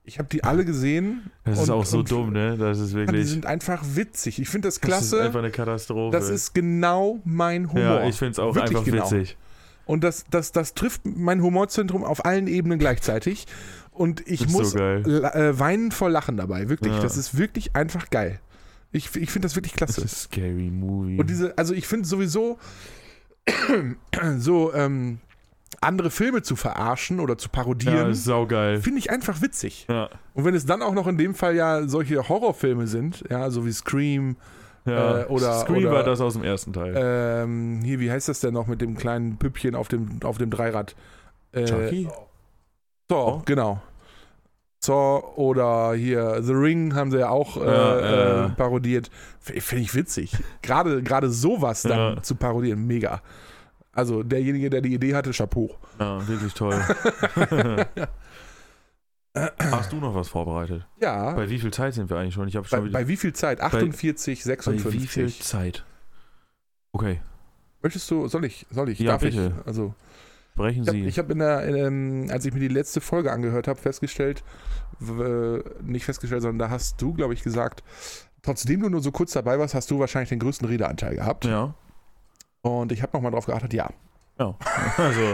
ich habe die alle gesehen. Das ist Und- auch so dumm, ne? Das ist Die wirklich. sind einfach witzig. Ich finde das Das ist klasse. einfach eine Katastrophe. Das ist genau mein Humor. ja, ich finde es auch Wirklich einfach genau. witzig. Und das, das, das trifft mein Humorzentrum auf allen Ebenen gleichzeitig. Und ich Das ist muss so äh, weinen vor Lachen dabei. Wirklich. Ja. Das ist wirklich einfach geil. Ich, ich finde das wirklich Das klasse. ist Scary Movie. Und diese, also ich finde sowieso so ähm, andere Filme zu verarschen oder zu ja, parodieren, ist saugeil. finde ich einfach witzig. Ja, Und wenn es dann auch noch in dem Fall ja solche Horrorfilme sind, ja, so wie Scream, ja. Äh, oder- Scream oder- war das aus dem ersten Teil. ähm, hier, wie heißt das denn noch mit dem kleinen Püppchen auf dem, auf dem Dreirad? Äh, Chucky? Saw, genau. Saw oder hier The Ring haben sie ja auch äh, Ja, ja. Äh, parodiert. Finde ich witzig. Gerade gerade sowas dann Ja. zu parodieren, mega. Also derjenige, der die Idee hatte, Chapeau. Ja, wirklich toll. Hast du noch was vorbereitet? Ja, bei, Bei wie viel Zeit sind wir eigentlich schon? Ich habe schon bei, wieder. wie viel Zeit? 48, Bei 56. wie viel Zeit? Okay, Möchtest du, soll ich, soll ich, Ja, darf bitte. ich? Also, ich habe Sie. ich hab in der, in, ähm, als ich mir die letzte Folge angehört habe, festgestellt, nicht festgestellt, sondern da hast du, glaube ich, gesagt, trotzdem du nur so kurz dabei warst, hast du wahrscheinlich den größten Redeanteil gehabt. ja. Und ich habe nochmal drauf geachtet, ja, Ja. Also,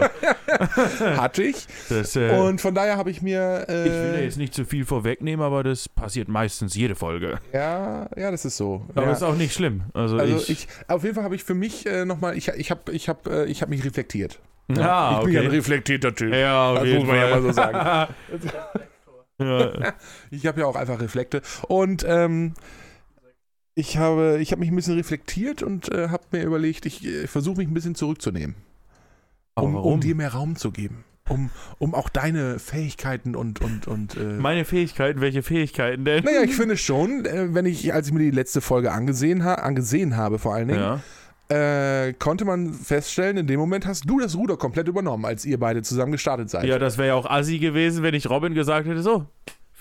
hatte ich. das, äh, Und von daher habe ich mir. Äh, ich will da jetzt nicht zu viel vorwegnehmen, aber das passiert meistens jede Folge. ja, ja, das ist so. Aber ja. ist auch nicht schlimm. Also, Also ich, ich, auf jeden Fall habe ich für mich äh, nochmal, ich, ich habe ich hab, äh, ich hab mich reflektiert. Ah, ich bin ja ein okay. reflektierter Typ. Ja, auf Das jeden muss man ja Fall. mal so sagen. ja. Ich habe ja auch einfach Reflekte. Und ähm, ich habe, ich habe mich ein bisschen reflektiert und äh, habe mir überlegt, ich äh, versuche mich ein bisschen zurückzunehmen, um, um dir mehr Raum zu geben. Um, um auch deine Fähigkeiten und, und, und äh, Meine Fähigkeiten, welche Fähigkeiten denn? Naja, ich finde schon, äh, wenn ich, als ich mir die letzte Folge angesehen, ha angesehen habe, vor allen Dingen, Ja. äh, konnte man feststellen, in dem Moment hast du das Ruder komplett übernommen, als ihr beide zusammen gestartet seid. ja, das wäre ja auch assi gewesen, wenn ich Robin gesagt hätte, so,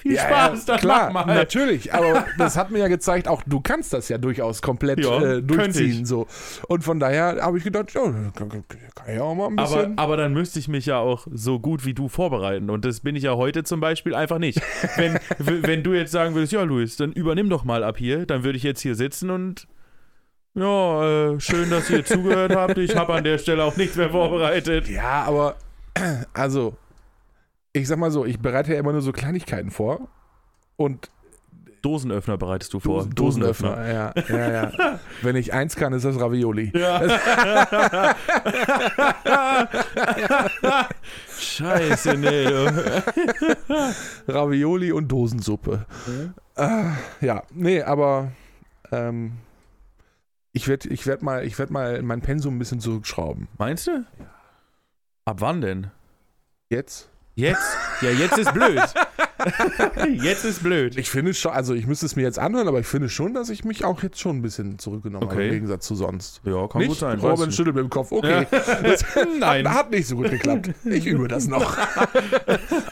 viel Ja, Spaß, ja, dann klar, mach mal. natürlich. Aber das hat mir ja gezeigt, auch du kannst das ja durchaus komplett Ja, äh, durchziehen. ich. So. Und von daher habe ich gedacht, ja, kann, ja auch mal ein Aber, bisschen. aber dann müsste ich mich ja auch so gut wie du vorbereiten. Und das bin ich ja heute zum Beispiel einfach nicht. Wenn, wenn du jetzt sagen würdest, ja, Luis, dann übernimm doch mal ab hier, dann würde ich jetzt hier sitzen und ja, äh, schön, dass ihr zugehört habt. Ich habe an der Stelle auch nichts mehr vorbereitet. ja, aber also, ich sag mal so, ich bereite ja immer nur so Kleinigkeiten vor. Und Dosenöffner bereitest du vor. Dosen- Dosenöffner, ja, ja, ja. Wenn ich eins kann, ist das Ravioli. Ja. Scheiße, nee. Ravioli und Dosensuppe. Äh, ja, nee, aber ähm, ich werde ich werd mal, ich werd mal mein Pensum ein bisschen zurückschrauben. Meinst du? Ab wann denn? Jetzt? Jetzt? Ja, jetzt ist blöd. jetzt ist blöd. Ich finde schon, also ich müsste es mir jetzt anhören, aber ich finde schon, dass ich mich auch jetzt schon ein bisschen zurückgenommen habe, Okay. im Gegensatz zu sonst. Ja, kann nicht? gut sein. Robin schüttelt mit dem Kopf. Okay, das Nein. Hat, hat nicht so gut geklappt. Ich übe das noch.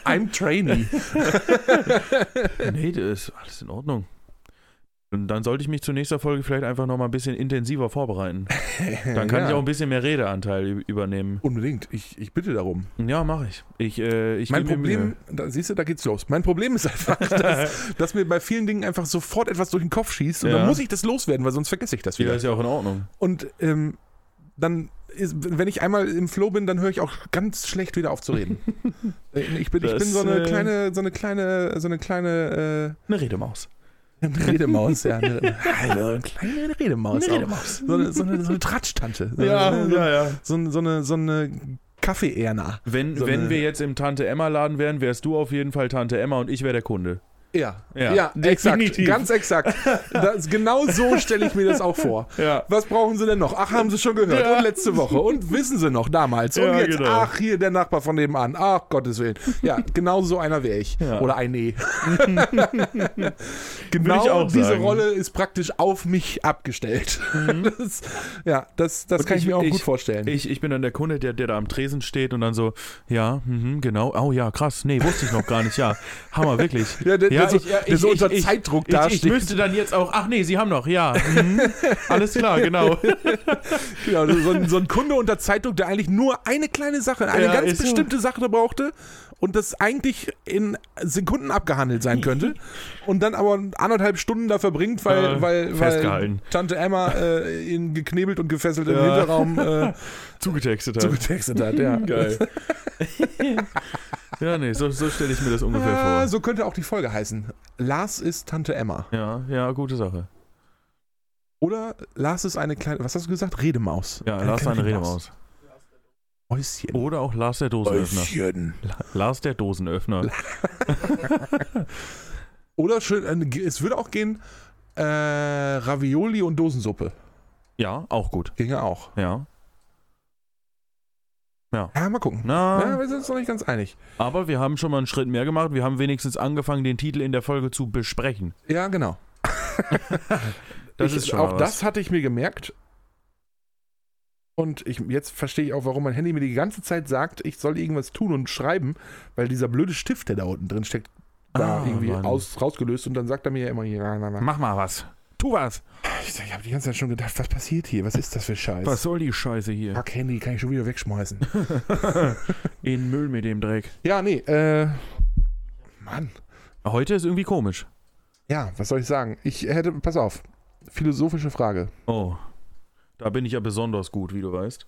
I'm trainee. Nee, das ist alles in Ordnung. Und dann sollte ich mich zur nächsten Folge vielleicht einfach noch mal ein bisschen intensiver vorbereiten. Dann kann Ja. ich auch ein bisschen mehr Redeanteil übernehmen. Unbedingt. Ich, ich bitte darum. Ja, mache ich. Ich, äh, ich Mein Problem, da, siehst du, da geht's los. Mein Problem ist einfach, dass, dass mir bei vielen Dingen einfach sofort etwas durch den Kopf schießt und Ja. dann muss ich das loswerden, weil sonst vergesse ich das Mühe. Ja, wieder. ist ja auch in Ordnung. Und ähm, dann, ist, wenn ich einmal im Flow bin, dann höre ich auch ganz schlecht wieder auf zu reden. Äh, ich, bin, ich Das, bin so eine äh, kleine, so eine kleine, so eine kleine Eine Redemaus. Äh, Redemaus, ja. Eine, eine kleine Redemaus. Eine. Redemaus. So eine, so eine, so eine Tratsch-Tante. So Ja, eine, so, ja, ja. so, so eine, so eine Kaffee-Erna. Wenn, So wenn eine- wir jetzt im Tante Emma Laden wären, wärst du auf jeden Fall Tante Emma und ich wäre der Kunde. Ja, Ja, ja, exakt, definitiv. ganz exakt. Das, genau so stelle ich mir das auch vor. Ja. Was brauchen Sie denn noch? Ach, haben Sie schon gehört. Ja. Und letzte Woche. Und wissen Sie noch damals. Und jetzt, genau. ach, hier der Nachbar von nebenan. Ach, Gottes Willen. Ja, genau so einer wäre ich. Oder ein Nee. Genau diese sagen. Rolle ist praktisch auf mich abgestellt. Das, ja, das, das Und kann ich, ich- mir auch ich- gut vorstellen. Ich, ich bin dann der Kunde, der, der da am Tresen steht und dann so, ja, mhm, genau, oh ja, krass, nee, wusste ich noch gar nicht, ja, Hammer, wirklich. ja, der, Ja, der, so, ich- ja, der so ich- unter ich- Zeitdruck Ich, ich dasteht. müsste dann jetzt auch, ach nee, Sie haben noch, ja, mhm, alles klar, genau. Genau, so, ein, so ein Kunde unter Zeitdruck, der eigentlich nur eine kleine Sache, eine Ja, ganz ist so. bestimmte Sache brauchte und das eigentlich in Sekunden abgehandelt sein könnte und dann aber anderthalb Stunden da verbringt, weil, Äh, weil, weil. Tante Emma äh, ihn geknebelt und gefesselt im Ja. Hinterraum äh, Zugetextet hat. zugetextet hat. Ja. Geil. ja, nee, so, so stelle ich mir das ungefähr Ah, vor. so könnte auch die Folge heißen. Lars ist Tante Emma. Ja, ja, gute Sache. Oder Lars ist eine kleine, was hast du gesagt? Redemaus. Ja, Lars kleine eine Redemaus. Häuschen. Oder auch Lars der Dosenöffner. Häuschen. Lars der Dosenöffner. Oder schön, äh, es würde auch gehen, äh, Ravioli und Dosensuppe. Ja, auch gut. Ginge auch. Ja. Ja, mal gucken. Na, Ja, wir sind uns noch nicht ganz einig. aber wir haben schon mal einen Schritt mehr gemacht. Wir haben wenigstens angefangen, den Titel in der Folge zu besprechen. Ja, genau. Das ich, ist schon auch das hatte ich mir gemerkt. Und ich, jetzt verstehe ich auch, warum mein Handy mir die ganze Zeit sagt, ich soll irgendwas tun und schreiben, weil dieser blöde Stift, der da unten drin steckt, da Ah, irgendwie aus, rausgelöst und dann sagt er mir ja immer hier, na, na. Mach mal was. Tu was. Ich, ich habe die ganze Zeit schon gedacht, was passiert hier? Was ist das für Scheiß? Was soll die Scheiße hier? Fuck, Handy kann ich schon wieder wegschmeißen. In Müll mit dem Dreck. ja, nee, äh, Mann. Heute ist irgendwie komisch. Ja, was soll ich sagen? Ich hätte, pass auf, philosophische Frage. Oh. Da bin ich ja besonders gut, wie du weißt.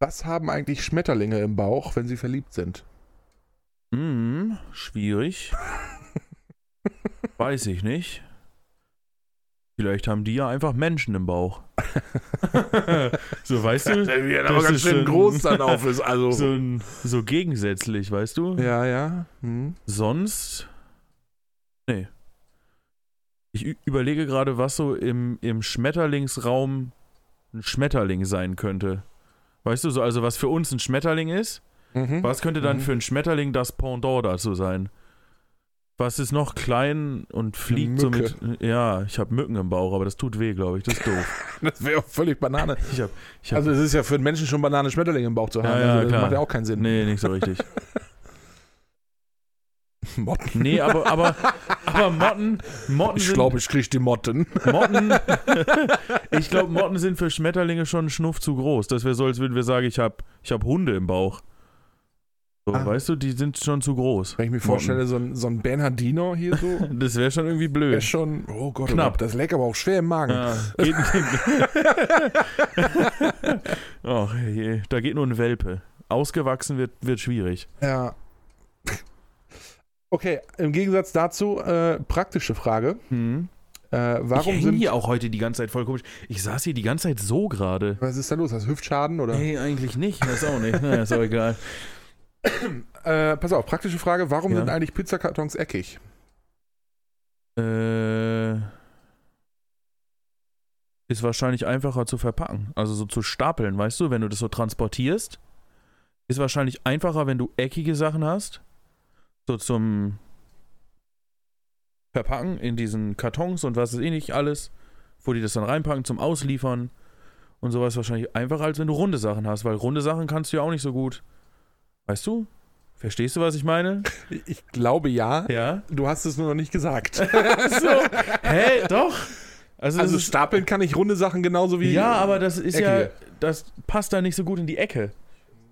Was haben eigentlich Schmetterlinge im Bauch, wenn sie verliebt sind? Hm, schwierig. Weiß ich nicht. Vielleicht haben die ja einfach Menschen im Bauch. so, weißt du? Der wird Das aber ganz ist schön groß dann auf ist. Also. So, ein, so gegensätzlich, weißt du? Ja, ja. Hm. Sonst. Nee. Ich überlege gerade, was so im, im Schmetterlingsraum ein Schmetterling sein könnte. Weißt du, so, also was für uns ein Schmetterling ist, Mhm. was könnte dann Mhm. für ein Schmetterling das Pendant dazu sein? Was ist noch klein und fliegt so mit. Ja, ich habe Mücken im Bauch, aber das tut weh, glaube ich. Das ist doof. Das wäre auch völlig Banane. Ich hab, ich hab, Also es ist ja für einen Menschen schon Banane, Schmetterlinge im Bauch zu haben. Ja, ja, also das klar. macht ja auch keinen Sinn. nee, nicht so richtig. Motten. Nee, aber, aber, aber Motten, Motten Ich glaube, ich kriege die Motten. Motten, ich glaube, Motten sind für Schmetterlinge schon einen Schnuff zu groß. Das wäre so, als würden wir sagen, ich habe ich hab Hunde im Bauch. So, Ah. Weißt du, die sind schon zu groß. Wenn ich mir vorstelle, so ein, so ein Bernhardino hier so, Das wäre schon irgendwie blöd. schon, oh Gott, Knapp. oh Gott, das leckt aber auch schwer im Magen. Ja, geht Ach je, da geht nur ein Welpe. Ausgewachsen wird, wird schwierig. Ja. Okay, im Gegensatz dazu, äh, praktische Frage. Hm. Äh, ich warum häng sind. hier auch heute die ganze Zeit voll komisch. Ich saß hier die ganze Zeit so gerade. Was ist da los? Hast du Hüftschaden oder? Nee, eigentlich nicht. Das auch nicht. Naja, ist auch egal. Äh, pass auf, praktische Frage. Warum Ja. sind eigentlich Pizzakartons eckig? Äh, ist wahrscheinlich einfacher zu verpacken. Also so zu stapeln, weißt du, wenn du das so transportierst. Ist wahrscheinlich einfacher, wenn du eckige Sachen hast. So zum Verpacken in diesen Kartons und was ist eh nicht alles. Wo die das dann reinpacken zum Ausliefern. Und sowas wahrscheinlich einfacher, als wenn du runde Sachen hast, weil runde Sachen kannst du ja auch nicht so gut. Weißt du? Verstehst du, was ich meine? Ich glaube ja. Ja. Du hast es nur noch nicht gesagt. so. Hä? Doch. Also, Also stapeln kann ich runde Sachen genauso wie. ja, aber das ist ja, eckige. das passt da nicht so gut in die Ecke.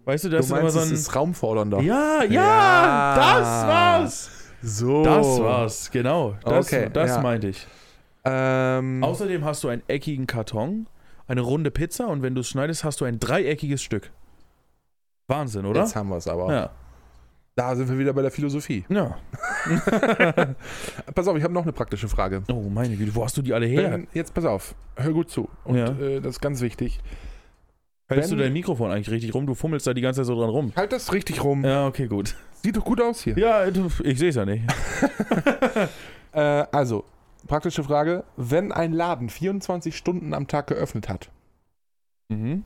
Weißt du, du das ist immer meinst, so ein. ist raumfordernder. ja, ja, Ja. das war's. So. Das war's, genau. Das, Okay, das ja. meinte ich. Ähm, Außerdem hast du einen eckigen Karton, eine runde Pizza und wenn du es schneidest, hast du ein dreieckiges Stück. Wahnsinn, oder? Jetzt haben wir es aber. Ja. Da sind wir wieder bei der Philosophie. ja. pass auf, ich habe noch eine praktische Frage. Oh, meine Güte, wo hast du die alle her? Wenn, jetzt pass auf, hör gut zu. Und Ja. äh, das ist ganz wichtig. Hältst du dein Mikrofon eigentlich richtig rum? Du fummelst da die ganze Zeit so dran rum. Halt das richtig rum. Ja, okay, gut. Sieht doch gut aus hier. Ja, ich sehe es ja nicht. Äh, also, praktische Frage. Wenn ein Laden 24 Stunden am Tag geöffnet hat, Mhm.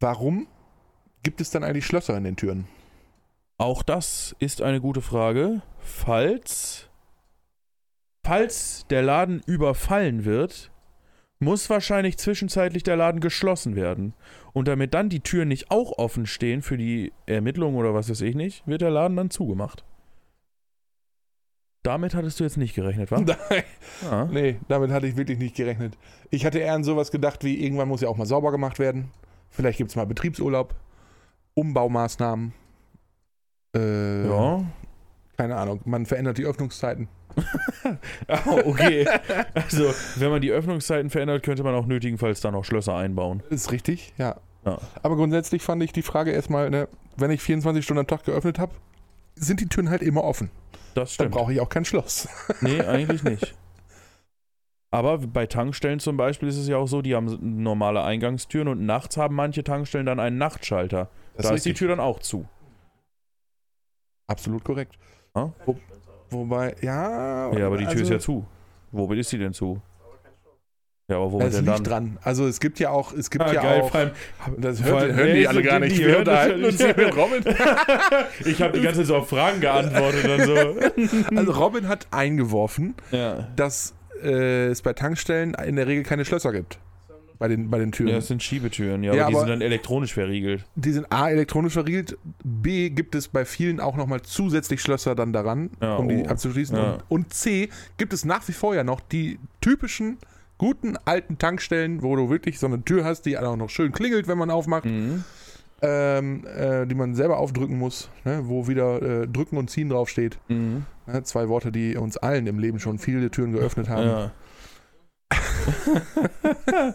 warum gibt es dann eigentlich Schlösser in den Türen? Auch das ist eine gute Frage. Falls, falls der Laden überfallen wird, muss wahrscheinlich zwischenzeitlich der Laden geschlossen werden. Und damit dann die Türen nicht auch offen stehen für die Ermittlungen oder was weiß ich nicht, wird der Laden dann zugemacht. Damit hattest du jetzt nicht gerechnet, wa? Nein, Ja. nee, damit hatte ich wirklich nicht gerechnet. Ich hatte eher an sowas gedacht, wie irgendwann muss ja auch mal sauber gemacht werden. Vielleicht gibt es mal Betriebsurlaub, Umbaumaßnahmen. Äh, ja. Keine Ahnung, man verändert die Öffnungszeiten. Oh, okay. Also, wenn man die Öffnungszeiten verändert, könnte man auch nötigenfalls dann noch Schlösser einbauen. Ist richtig, ja. Ja. Aber grundsätzlich fand ich die Frage erstmal, ne, wenn ich 24 Stunden am Tag geöffnet habe, sind die Türen halt immer offen. Das Dann stimmt. brauche ich auch kein Schloss. Nee, eigentlich nicht. Aber bei Tankstellen zum Beispiel ist es ja auch so, die haben normale Eingangstüren und nachts haben manche Tankstellen dann einen Nachtschalter. da ist die Tür dann auch zu. Absolut korrekt. Ja? Wo, wobei, ja. Ja, aber die Tür also, ist ja zu. Womit ist die denn zu? Ja, aber womit Es denn dann? dran. Also es gibt ja auch, es gibt Ah, ja geil, auch. vor allem, Das vor hört, allem- hören die alle gar nicht. Wir unterhalten ja uns hier mit Robin. ich habe die ganze Zeit so auf Fragen geantwortet und so. Also Robin hat eingeworfen, Ja. dass äh, es bei Tankstellen in der Regel keine Schlösser gibt. Bei den, bei den Türen. ja, es sind Schiebetüren, ja, Ja, aber die aber- sind dann elektronisch verriegelt. Die sind A, elektronisch verriegelt, B, gibt es bei vielen auch nochmal zusätzlich Schlösser dann daran, Ja, um die oh. abzuschließen. Ja. Und, und C, gibt es nach wie vor ja noch die typischen, guten alten Tankstellen, wo du wirklich so eine Tür hast, die auch noch schön klingelt, wenn man aufmacht, Mhm. ähm, äh, die man selber aufdrücken muss, ne, wo wieder äh, drücken und ziehen draufsteht. Mhm. Ne, zwei Worte, die uns allen im Leben schon viele Türen geöffnet haben. Ja.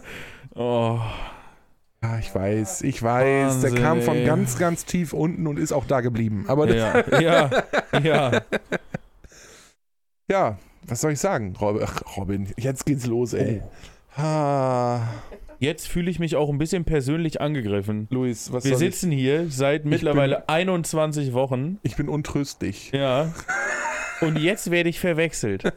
Oh, Ja, ich weiß, ich weiß. Wahnsinn, der kam von ey. ganz, ganz tief unten und ist auch da geblieben. Aber ja, ja, ja. ja, was soll ich sagen, Robin? Jetzt geht's los, ey. Ah, Jetzt fühle ich mich auch ein bisschen persönlich angegriffen. Luis, was Wir soll ich? sitzen hier seit mittlerweile 21 Wochen. Ich bin untröstlich. Ja. Und jetzt werde ich verwechselt.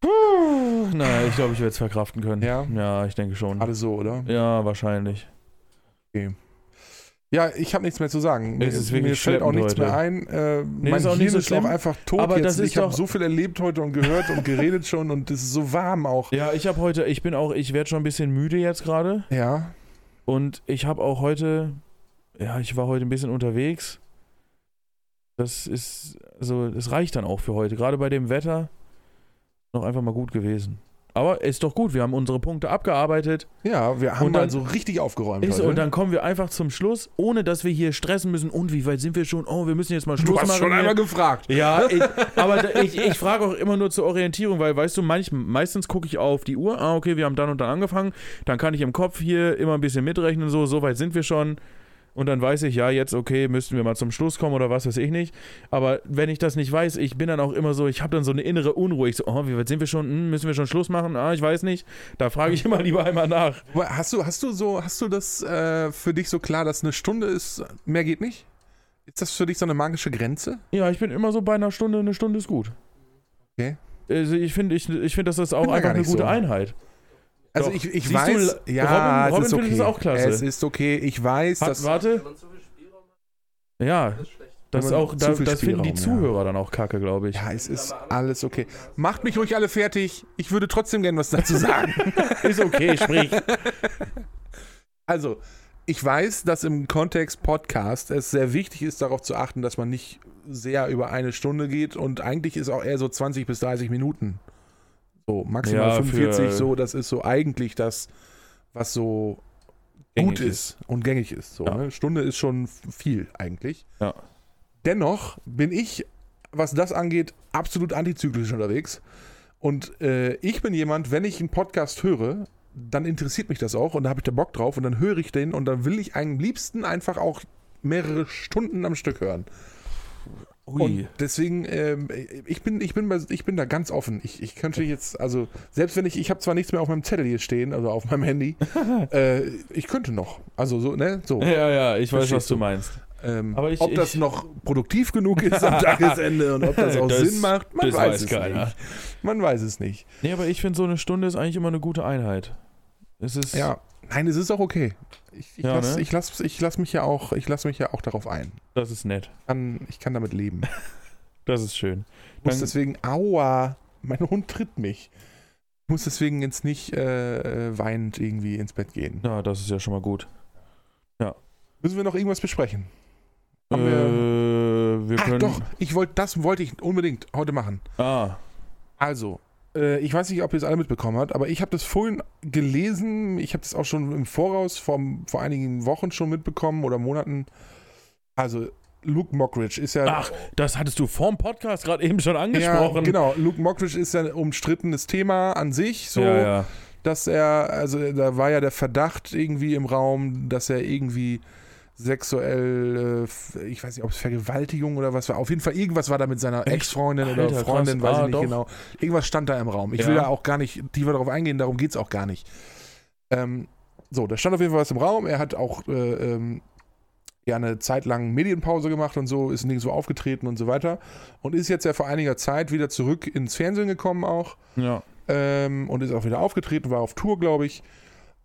Puh, Na, ich glaube, ich werde es verkraften können. Ja? Ja, ich denke schon. Gerade so, oder? Ja, wahrscheinlich. Ja, ich habe nichts mehr zu sagen. Es ist Mir fällt auch nichts mehr ein. Äh, Nee, mein ist auch Hirn nicht so ist auch einfach tot Aber jetzt. das ist ich habe doch- so viel erlebt heute und gehört und geredet schon und es ist so warm auch. Ja, ich habe heute, ich bin auch, ich werde schon ein bisschen müde jetzt gerade. Ja, Und ich habe auch heute, ja, ich war heute ein bisschen unterwegs. Das ist, also, es reicht dann auch für heute. Gerade bei dem Wetter noch einfach mal gut gewesen. Aber ist doch gut, wir haben unsere Punkte abgearbeitet. ja, wir haben Und dann- so richtig aufgeräumt Ist, heute. und dann kommen wir einfach zum Schluss, ohne dass wir hier stressen müssen. Und wie weit sind wir schon? Oh, wir müssen jetzt mal Schluss du hast machen. schon einmal gefragt. Ja, ich, aber ich, ich frage auch immer nur zur Orientierung, weil, weißt du, manch, meistens gucke ich auf die Uhr, ah, okay, wir haben dann und dann angefangen, dann kann ich im Kopf hier immer ein bisschen mitrechnen, so, so weit sind wir schon. Und dann weiß ich, ja, jetzt, okay, müssten wir mal zum Schluss kommen oder was weiß ich nicht. Aber wenn ich das nicht weiß, ich bin dann auch immer so, ich habe dann so eine innere Unruhe. Ich so, oh, wie weit sind wir schon? Hm, müssen wir schon Schluss machen? Ah, ich weiß nicht. Da frage ich immer lieber einmal nach. Hast du, hast du so, hast du das äh, für dich so klar, dass eine Stunde ist, mehr geht nicht? Ist das für dich so eine magische Grenze? Ja, ich bin immer so bei einer Stunde, eine Stunde ist gut. Okay. Also ich finde, ich, ich find, das ist auch da einfach eine gute so. Einheit. Also Doch. ich, ich Siehst weiß, du, ja, Robin- Robin es ist okay. es auch klasse. Es ist okay, ich weiß, Hat, dass warte, ja, ist das ist auch, da, das finden die Spielraum, ja. Zuhörer dann auch kacke, glaube ich. ja, es ist alles okay. Macht mich ruhig alle fertig. Ich würde trotzdem gerne was dazu sagen. Ist okay, sprich. Also, ich weiß, dass im Kontext Podcast es sehr wichtig ist, darauf zu achten, dass man nicht sehr über eine Stunde geht und eigentlich ist auch eher so 20 bis 30 Minuten. So, maximal Ja, 45, für- so, das ist so eigentlich das, was so gut ist und gängig ist. So, Ja. ne? Stunde ist schon viel eigentlich. Ja. Dennoch bin ich, was das angeht, absolut antizyklisch unterwegs. Und äh, ich bin jemand, wenn ich einen Podcast höre, dann interessiert mich das auch und da habe ich da Bock drauf und dann höre ich den und dann will ich am liebsten einfach auch mehrere Stunden am Stück hören. Ui. Und deswegen, ähm, ich, bin, ich, bin, ich bin da ganz offen. Ich, ich könnte jetzt, also, selbst wenn ich, ich habe zwar nichts mehr auf meinem Zettel hier stehen, also auf meinem Handy, äh, ich könnte noch. Also so, ne? So. Ja, ja, ich weiß, was du du? meinst. Ähm, Aber ich- ob das ich- noch produktiv genug ist am Tagesende und ob das auch Das- Sinn macht, man das weiß, weiß es keiner. nicht. Man weiß es nicht. Nee, aber ich finde, so eine Stunde ist eigentlich immer eine gute Einheit. Es ist, Ja, nein, es ist auch okay. Ich, ich Ja, lasse ne? ich lass, ich lass mich ja auch, ich lass mich ja auch darauf ein. das ist nett. Kann, ich kann damit leben. Das ist schön. Ich muss Dann- deswegen, aua, mein Hund tritt mich. Ich muss deswegen jetzt nicht äh, äh, weinend irgendwie ins Bett gehen. Ja, das ist ja schon mal gut. Müssen wir noch irgendwas besprechen? Äh, Haben wir, wir ach können. doch, ich wollte, das wollte ich unbedingt heute machen. Ah, Also, äh, ich weiß nicht, ob ihr es alle mitbekommen habt, aber ich habe das vorhin gelesen. Ich habe das auch schon im Voraus vor, vor einigen Wochen schon mitbekommen oder Monaten. Also, Luke Mockridge ist ja. ach, das hattest du vorm Podcast gerade eben schon ja, angesprochen. genau. Luke Mockridge ist ja ein umstrittenes Thema an sich, so, ja, ja. dass er, also da war ja der Verdacht irgendwie im Raum, dass er irgendwie sexuell, äh, ich weiß nicht, ob es Vergewaltigung oder was war. Auf jeden Fall, irgendwas war da mit seiner? Ex-Freundin oder Freundin, krass. weiß Ah, ich nicht doch. genau. Irgendwas stand da im Raum. Ich Ja. will da auch gar nicht tiefer darauf eingehen, darum geht es auch gar nicht. Ähm, so, da stand auf jeden Fall was im Raum. Er hat auch äh, ähm, ja eine Zeit lang Medienpause gemacht und so, ist nirgendwo aufgetreten und so weiter. Und ist jetzt ja vor einiger Zeit wieder zurück ins Fernsehen gekommen auch ja. ähm, und ist auch wieder aufgetreten, war auf Tour, glaube ich.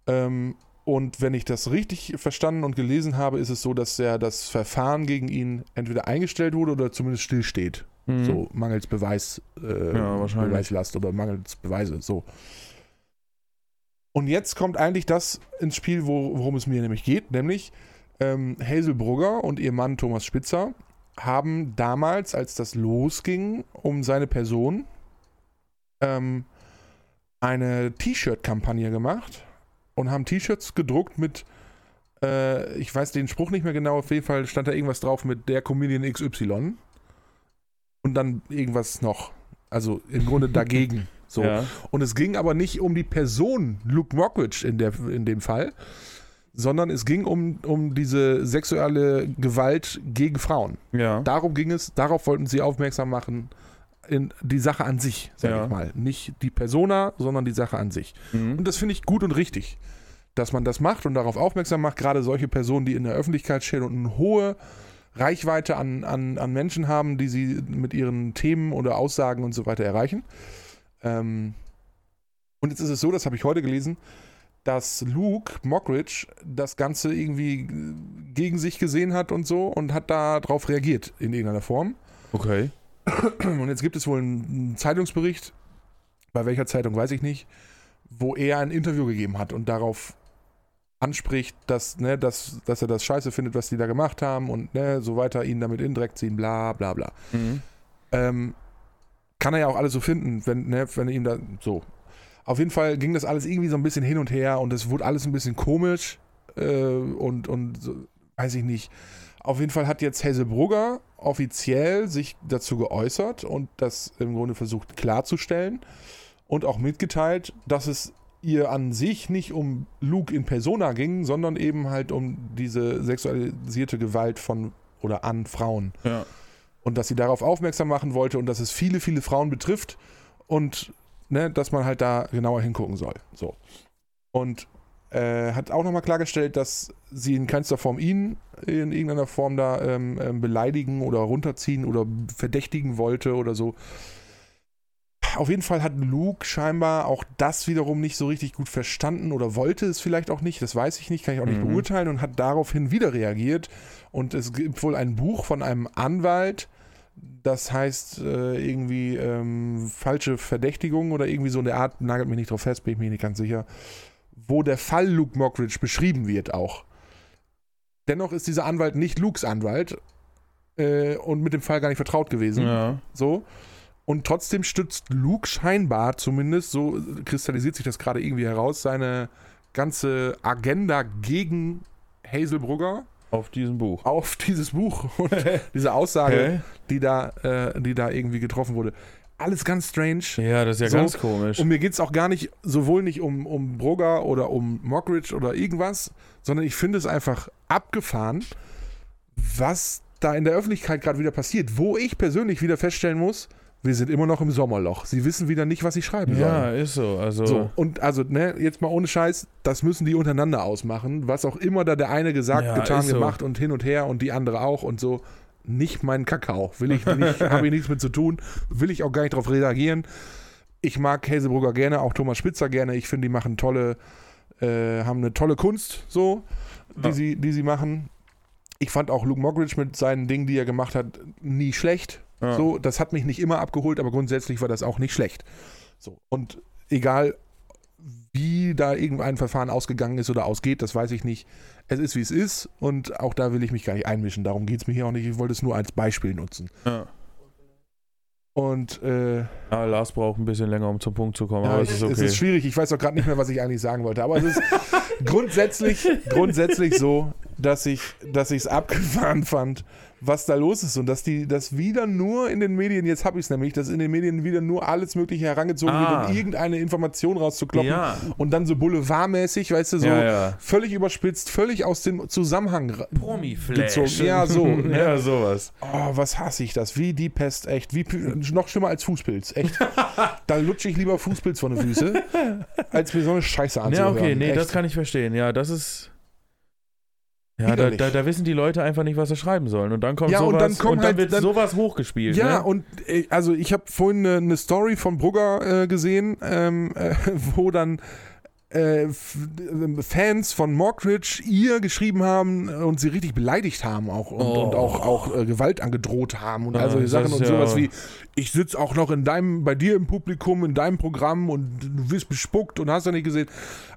Ähm, und wenn ich das richtig verstanden und gelesen habe, ist es so, dass er das Verfahren gegen ihn entweder eingestellt wurde oder zumindest stillsteht. Mhm. So mangels Beweis, äh, Ja. Beweislast oder mangels Beweise. So. Und jetzt kommt eigentlich das ins Spiel, wo, worum es mir nämlich geht, nämlich ähm, Hazel Brugger und ihr Mann Thomas Spitzer haben damals, als das losging um seine Person, ähm, eine T-Shirt-Kampagne gemacht und haben T-Shirts gedruckt mit, äh, ich weiß den Spruch nicht mehr genau, auf jeden Fall stand da irgendwas drauf mit der Comedian XY und dann irgendwas noch. Also im Grunde dagegen. So. Ja. Und es ging aber nicht um die Person Luke Mockridge in, der, in dem Fall, sondern es ging um, um diese sexuelle Gewalt gegen Frauen. Ja. Darum ging es, darauf wollten sie aufmerksam machen, die Sache an sich, sag Ja. ich mal. Nicht die Persona, sondern die Sache an sich. Mhm. Und das finde ich gut und richtig, dass man das macht und darauf aufmerksam macht, gerade solche Personen, die in der Öffentlichkeit stehen und eine hohe Reichweite an, an, an Menschen haben, die sie mit ihren Themen oder Aussagen und so weiter erreichen. Ähm, und jetzt ist es so, das habe ich heute gelesen, dass Luke Mockridge das Ganze irgendwie gegen sich gesehen hat und so und hat darauf reagiert in irgendeiner Form. Okay. Und jetzt gibt es wohl einen Zeitungsbericht, bei welcher Zeitung weiß ich nicht, wo er ein Interview gegeben hat und darauf anspricht, dass, ne, dass, dass er das scheiße findet, was die da gemacht haben und ne, so weiter, ihn damit in den Dreck ziehen, bla bla bla. Mhm. Ähm, kann er ja auch alles so finden, wenn, ne, wenn ihm da so. Auf jeden Fall ging das alles irgendwie so ein bisschen hin und her und es wurde alles ein bisschen komisch äh, und, und so, weiß ich nicht. Auf jeden Fall hat jetzt Hazelbrugger offiziell sich dazu geäußert und das im Grunde versucht klarzustellen und auch mitgeteilt, dass es ihr an sich nicht um Luke in Persona ging, sondern eben halt um diese sexualisierte Gewalt von oder an Frauen Ja. und dass sie darauf aufmerksam machen wollte und dass es viele, viele Frauen betrifft und ne, dass man halt da genauer hingucken soll. So. Und äh, hat auch nochmal klargestellt, dass sie in keinster Form ihn in irgendeiner Form da ähm, ähm, beleidigen oder runterziehen oder verdächtigen wollte oder so. Auf jeden Fall hat Luke scheinbar auch das wiederum nicht so richtig gut verstanden oder wollte es vielleicht auch nicht, das weiß ich nicht, kann ich auch nicht Mhm. beurteilen und hat daraufhin wieder reagiert. Und es gibt wohl ein Buch von einem Anwalt, das heißt äh, irgendwie ähm, falsche Verdächtigung oder irgendwie so eine Art, nagelt mich nicht drauf fest, bin ich mir nicht ganz sicher, wo der Fall Luke Mockridge beschrieben wird auch. Dennoch ist dieser Anwalt nicht Lukes Anwalt äh, und mit dem Fall gar nicht vertraut gewesen. Ja. So. Und trotzdem stützt Luke scheinbar zumindest, so kristallisiert sich das gerade irgendwie heraus, seine ganze Agenda gegen Hazelbrugger Auf diesem Buch. auf dieses Buch und diese Aussage, die da, äh, die da irgendwie getroffen wurde. Alles ganz strange. Ja, das ist ja So, ganz komisch. Und mir geht es auch gar nicht, sowohl nicht um, um Brugger oder um Mockridge oder irgendwas, sondern ich finde es einfach abgefahren, was da in der Öffentlichkeit gerade wieder passiert. Wo ich persönlich wieder feststellen muss, wir sind immer noch im Sommerloch. Sie wissen wieder nicht, was sie schreiben ja, sollen. ist so. Also, So, und also, ne, jetzt mal ohne Scheiß, das müssen die untereinander ausmachen. Was auch immer da der eine gesagt, Ja, getan, so. gemacht und hin und her und die andere auch und so. Nicht mein Kakao. Will ich nicht, habe ich nichts mit zu tun. Will ich auch gar nicht drauf reagieren. Ich mag Käsebrugger gerne, auch Thomas Spitzer gerne. Ich finde, die machen tolle, äh, haben eine tolle Kunst, so, die, Ja. sie, die sie machen. Ich fand auch Luke Mockridge mit seinen Dingen, die er gemacht hat, nie schlecht. ja. So, das hat mich nicht immer abgeholt, aber grundsätzlich war das auch nicht schlecht. So, und egal wie da irgendein Verfahren ausgegangen ist oder ausgeht, das weiß ich nicht. Es ist, wie es ist und auch da will ich mich gar nicht einmischen. Darum geht es mir hier auch nicht. Ich wollte es nur als Beispiel nutzen. Ja. Und äh, Ja, Lars braucht ein bisschen länger, um zum Punkt zu kommen, ja, aber es, ist okay. es ist schwierig. Ich weiß auch gerade nicht mehr, was ich eigentlich sagen wollte. Aber es ist grundsätzlich, grundsätzlich so, dass ich dass ich es abgefahren fand, was da los ist und dass die das wieder nur in den Medien, jetzt habe ich es nämlich, dass in den Medien wieder nur alles Mögliche herangezogen Ah. wird, um irgendeine Information rauszukloppen ja. und dann so boulevardmäßig, weißt du, so ja, ja. völlig überspitzt, völlig aus dem Zusammenhang Promi-Flash. gezogen. Ja, so. Ne? ja, sowas. Oh, was hasse ich das? Wie die Pest, echt. Wie, noch schlimmer als Fußpilz, echt. da lutsche ich lieber Fußpilz von den Füße, als mir so eine Scheiße Ja, anzuhören. okay, nee, echt. das kann ich verstehen. Ja, das ist. Ja, da, da, da wissen die Leute einfach nicht, was sie schreiben sollen. Und dann kommt Ja, und sowas dann kommen halt- wird dann- sowas hochgespielt. Ja, ne? und äh, also ich habe vorhin eine, eine Story von Brugger äh, gesehen, ähm, äh, wo dann äh, F- äh, Fans von Mockridge ihr geschrieben haben und sie richtig beleidigt haben auch und, Oh. und auch, auch äh, Gewalt angedroht haben und Ah, also die das Sachen und ja- sowas wie ich sitze auch noch in deinem bei dir im Publikum in deinem Programm und du wirst bespuckt und hast ja nicht gesehen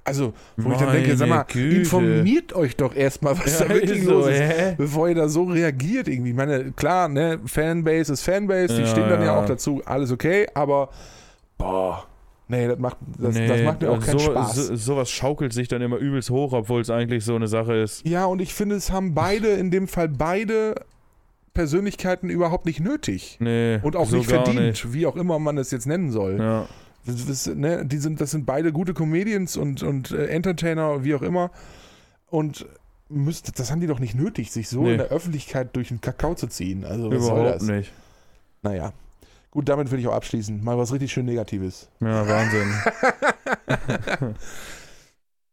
also wo ich dann denke sag Meine mal Güte. informiert euch doch erstmal was Ja, da wirklich ist los so, ist hä? bevor ihr da so reagiert irgendwie. Ich meine, klar, ne, Fanbase ist Fanbase, die Ja, stehen dann ja ja. auch dazu, alles okay, aber boah, nee, das macht, das, Nee, das macht mir auch keinen so, Spaß. So, sowas schaukelt sich dann immer übelst hoch, obwohl es eigentlich so eine Sache ist. ja, und ich finde, es haben beide, in dem Fall beide Persönlichkeiten überhaupt nicht nötig. Nee, Und auch so nicht verdient, nicht. wie auch immer man es jetzt nennen soll. Ja. Das, das, ne, die sind, das sind beide gute Comedians und, und äh, Entertainer, wie auch immer. Und müsste, das haben die doch nicht nötig, sich so Nee. in der Öffentlichkeit durch den Kakao zu ziehen. Also was soll Überhaupt das? nicht. Naja. Gut, damit will ich auch abschließen. Mal was richtig schön Negatives. Ja, Wahnsinn.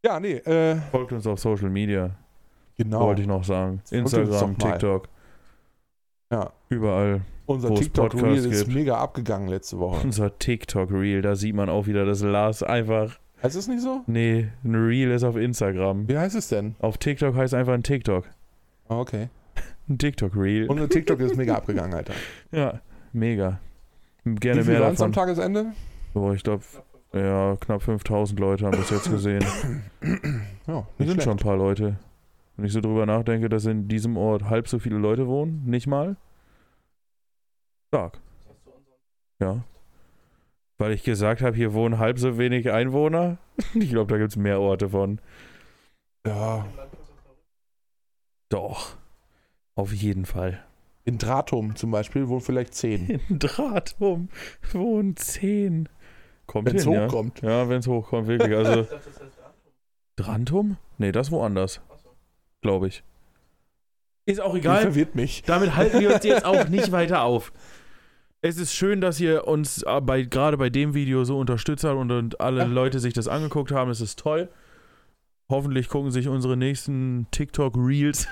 Ja, nee, äh, Folgt uns auf Social Media, genau. wollte ich noch sagen. Instagram. TikTok. Ja. Überall. Unser TikTok-Reel ist gibt. mega abgegangen letzte Woche. Unser TikTok-Reel, da sieht man auch wieder, dass Lars einfach. Heißt es nicht so? Nee, ein Reel ist auf Instagram. Wie heißt es denn? Auf TikTok heißt einfach ein TikTok. Ah, okay. Ein TikTok-Reel. Unser TikTok ist mega abgegangen, Alter. Ja, mega. Gerne Wie viel mehr es am davon. Tagesende? Boah, ich glaube, ja, knapp 5000 Leute haben das jetzt gesehen. Ja, nicht sind schon ein schlecht. paar Leute. Wenn ich so drüber nachdenke, dass in diesem Ort halb so viele Leute wohnen, nicht mal. Stark. Ja. Weil ich gesagt habe, hier wohnen halb so wenig Einwohner. Ich glaube, da gibt es mehr Orte von. Ja, Doch. Auf jeden Fall. In Dratum zum Beispiel wohnen vielleicht zehn. In Drahtum wohnen zehn. Kommt Wenn es hin, ja. hochkommt. Ja, wenn es hochkommt, wirklich. Also. Drantum? Nee, das woanders. Glaube ich. Ist auch Die egal. verwirrt mich. Damit halten wir uns jetzt auch nicht weiter auf. Es ist schön, dass ihr uns äh, bei, gerade bei dem Video so unterstützt habt und, und alle Ja. Leute sich das angeguckt haben. Es ist toll. Hoffentlich gucken sich unsere nächsten TikTok-Reels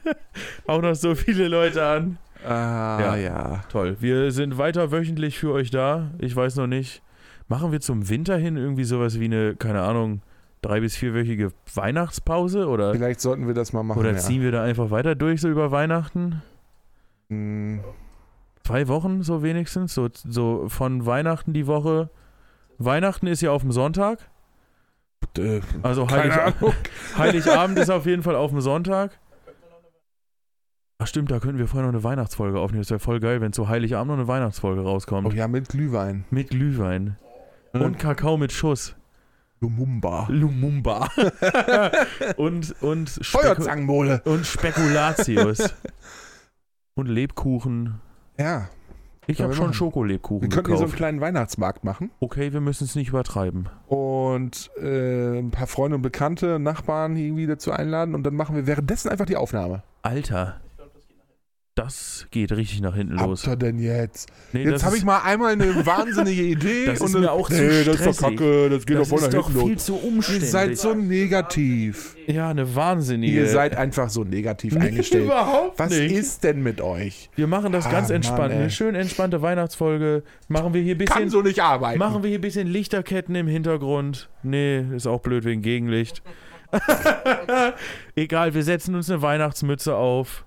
auch noch so viele Leute an. Ah, Ja. ja. Toll. Wir sind weiter wöchentlich für euch da. Ich weiß noch nicht. Machen wir zum Winter hin irgendwie sowas wie eine, keine Ahnung, drei- bis vierwöchige Weihnachtspause? Oder, Vielleicht sollten wir das mal machen. oder ja. ziehen wir da einfach weiter durch so über Weihnachten? Hm, Zwei Wochen so wenigstens? So, so von Weihnachten die Woche. Weihnachten ist ja auf dem Sonntag. Äh, Also Heilig. Heiligabend ist auf jeden Fall auf dem Sonntag. Ach stimmt, da könnten wir vorher noch eine Weihnachtsfolge aufnehmen. Das wäre voll geil, wenn zu Heiligabend noch eine Weihnachtsfolge rauskommt. Oh ja, mit Glühwein. Mit Glühwein. Und Kakao mit Schuss. Lumumba. Lumumba. und, und, Speku und Spekulatius. und Lebkuchen. Ja. Ich habe schon machen. Schokolebkuchen Wir könnten hier so einen kleinen Weihnachtsmarkt machen. Okay, wir müssen es nicht übertreiben. Und äh, ein paar Freunde und Bekannte, Nachbarn irgendwie dazu einladen. Und dann machen wir währenddessen einfach die Aufnahme. Alter. Das geht richtig nach hinten los. Ihr denn jetzt? Nee, Jetzt das habe ist- ich mal einmal eine wahnsinnige Idee. Das und ist dann, mir auch zu nee, das ist doch stressig. kacke, das geht das doch voll ist nach doch hinten viel los. zu Ihr umständlich. seid so negativ. ja, eine wahnsinnige. Ihr seid einfach so negativ Nee, eingestellt. Überhaupt Was nicht. ist denn mit euch? Wir machen das Ah, ganz Mann, entspannt. ey. eine schön entspannte Weihnachtsfolge. Machen wir hier ein Kann bisschen. so nicht arbeiten. Machen wir hier ein bisschen Lichterketten im Hintergrund. Nee, ist auch blöd wegen Gegenlicht. Egal, wir setzen uns eine Weihnachtsmütze auf.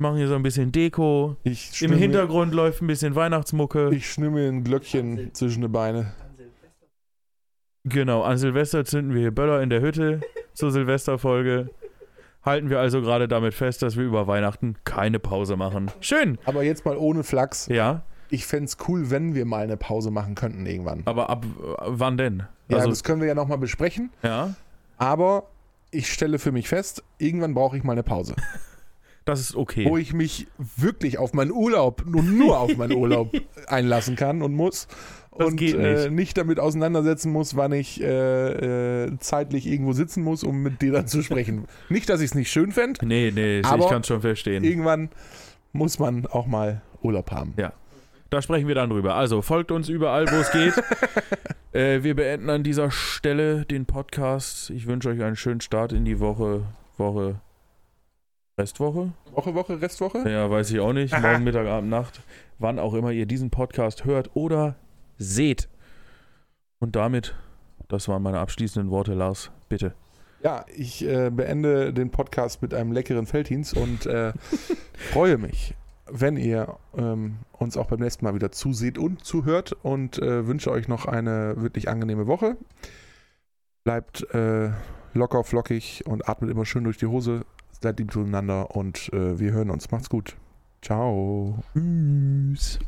Machen hier so ein bisschen Deko. ich Im Hintergrund läuft ein bisschen Weihnachtsmucke. Ich schnimm mir ein Glöckchen zwischen die Beine. Genau, an Silvester zünden wir hier Böller in der Hütte zur Silvesterfolge. Halten wir also gerade damit fest, dass wir über Weihnachten keine Pause machen. Schön. Aber jetzt mal ohne Flachs. Ja, Ich fänd's cool, wenn wir mal eine Pause machen könnten irgendwann. aber ab wann denn? Ja, Also, das können wir ja nochmal besprechen. ja, Aber ich stelle für mich fest, irgendwann brauche ich mal eine Pause. das ist okay. Wo ich mich wirklich auf meinen Urlaub, nur, nur auf meinen Urlaub einlassen kann und muss. Das und Äh, nicht. nicht damit auseinandersetzen muss, wann ich äh, äh, zeitlich irgendwo sitzen muss, um mit dir dann zu sprechen. nicht, dass ich es nicht schön fände. Nee, nee, Aber ich kann es schon verstehen. Irgendwann muss man auch mal Urlaub haben. Da sprechen wir dann drüber. Also folgt uns überall, wo es geht. äh, wir beenden an dieser Stelle den Podcast. Ich wünsche euch einen schönen Start in die Woche. Woche. Restwoche? Woche, Woche, Restwoche? Ja, weiß ich auch nicht. Morgen, Mittag, Abend, Nacht. Wann auch immer ihr diesen Podcast hört oder seht. Und damit, das waren meine abschließenden Worte, Lars. Bitte. Ja, ich äh, beende den Podcast mit einem leckeren Felddienst und äh, freue mich, wenn ihr ähm, uns auch beim nächsten Mal wieder zuseht und zuhört und äh, wünsche euch noch eine wirklich angenehme Woche. Bleibt äh, locker, flockig und atmet immer schön durch die Hose. Seid lieb zueinander und äh, wir hören uns. Macht's gut. Ciao. Tschüss.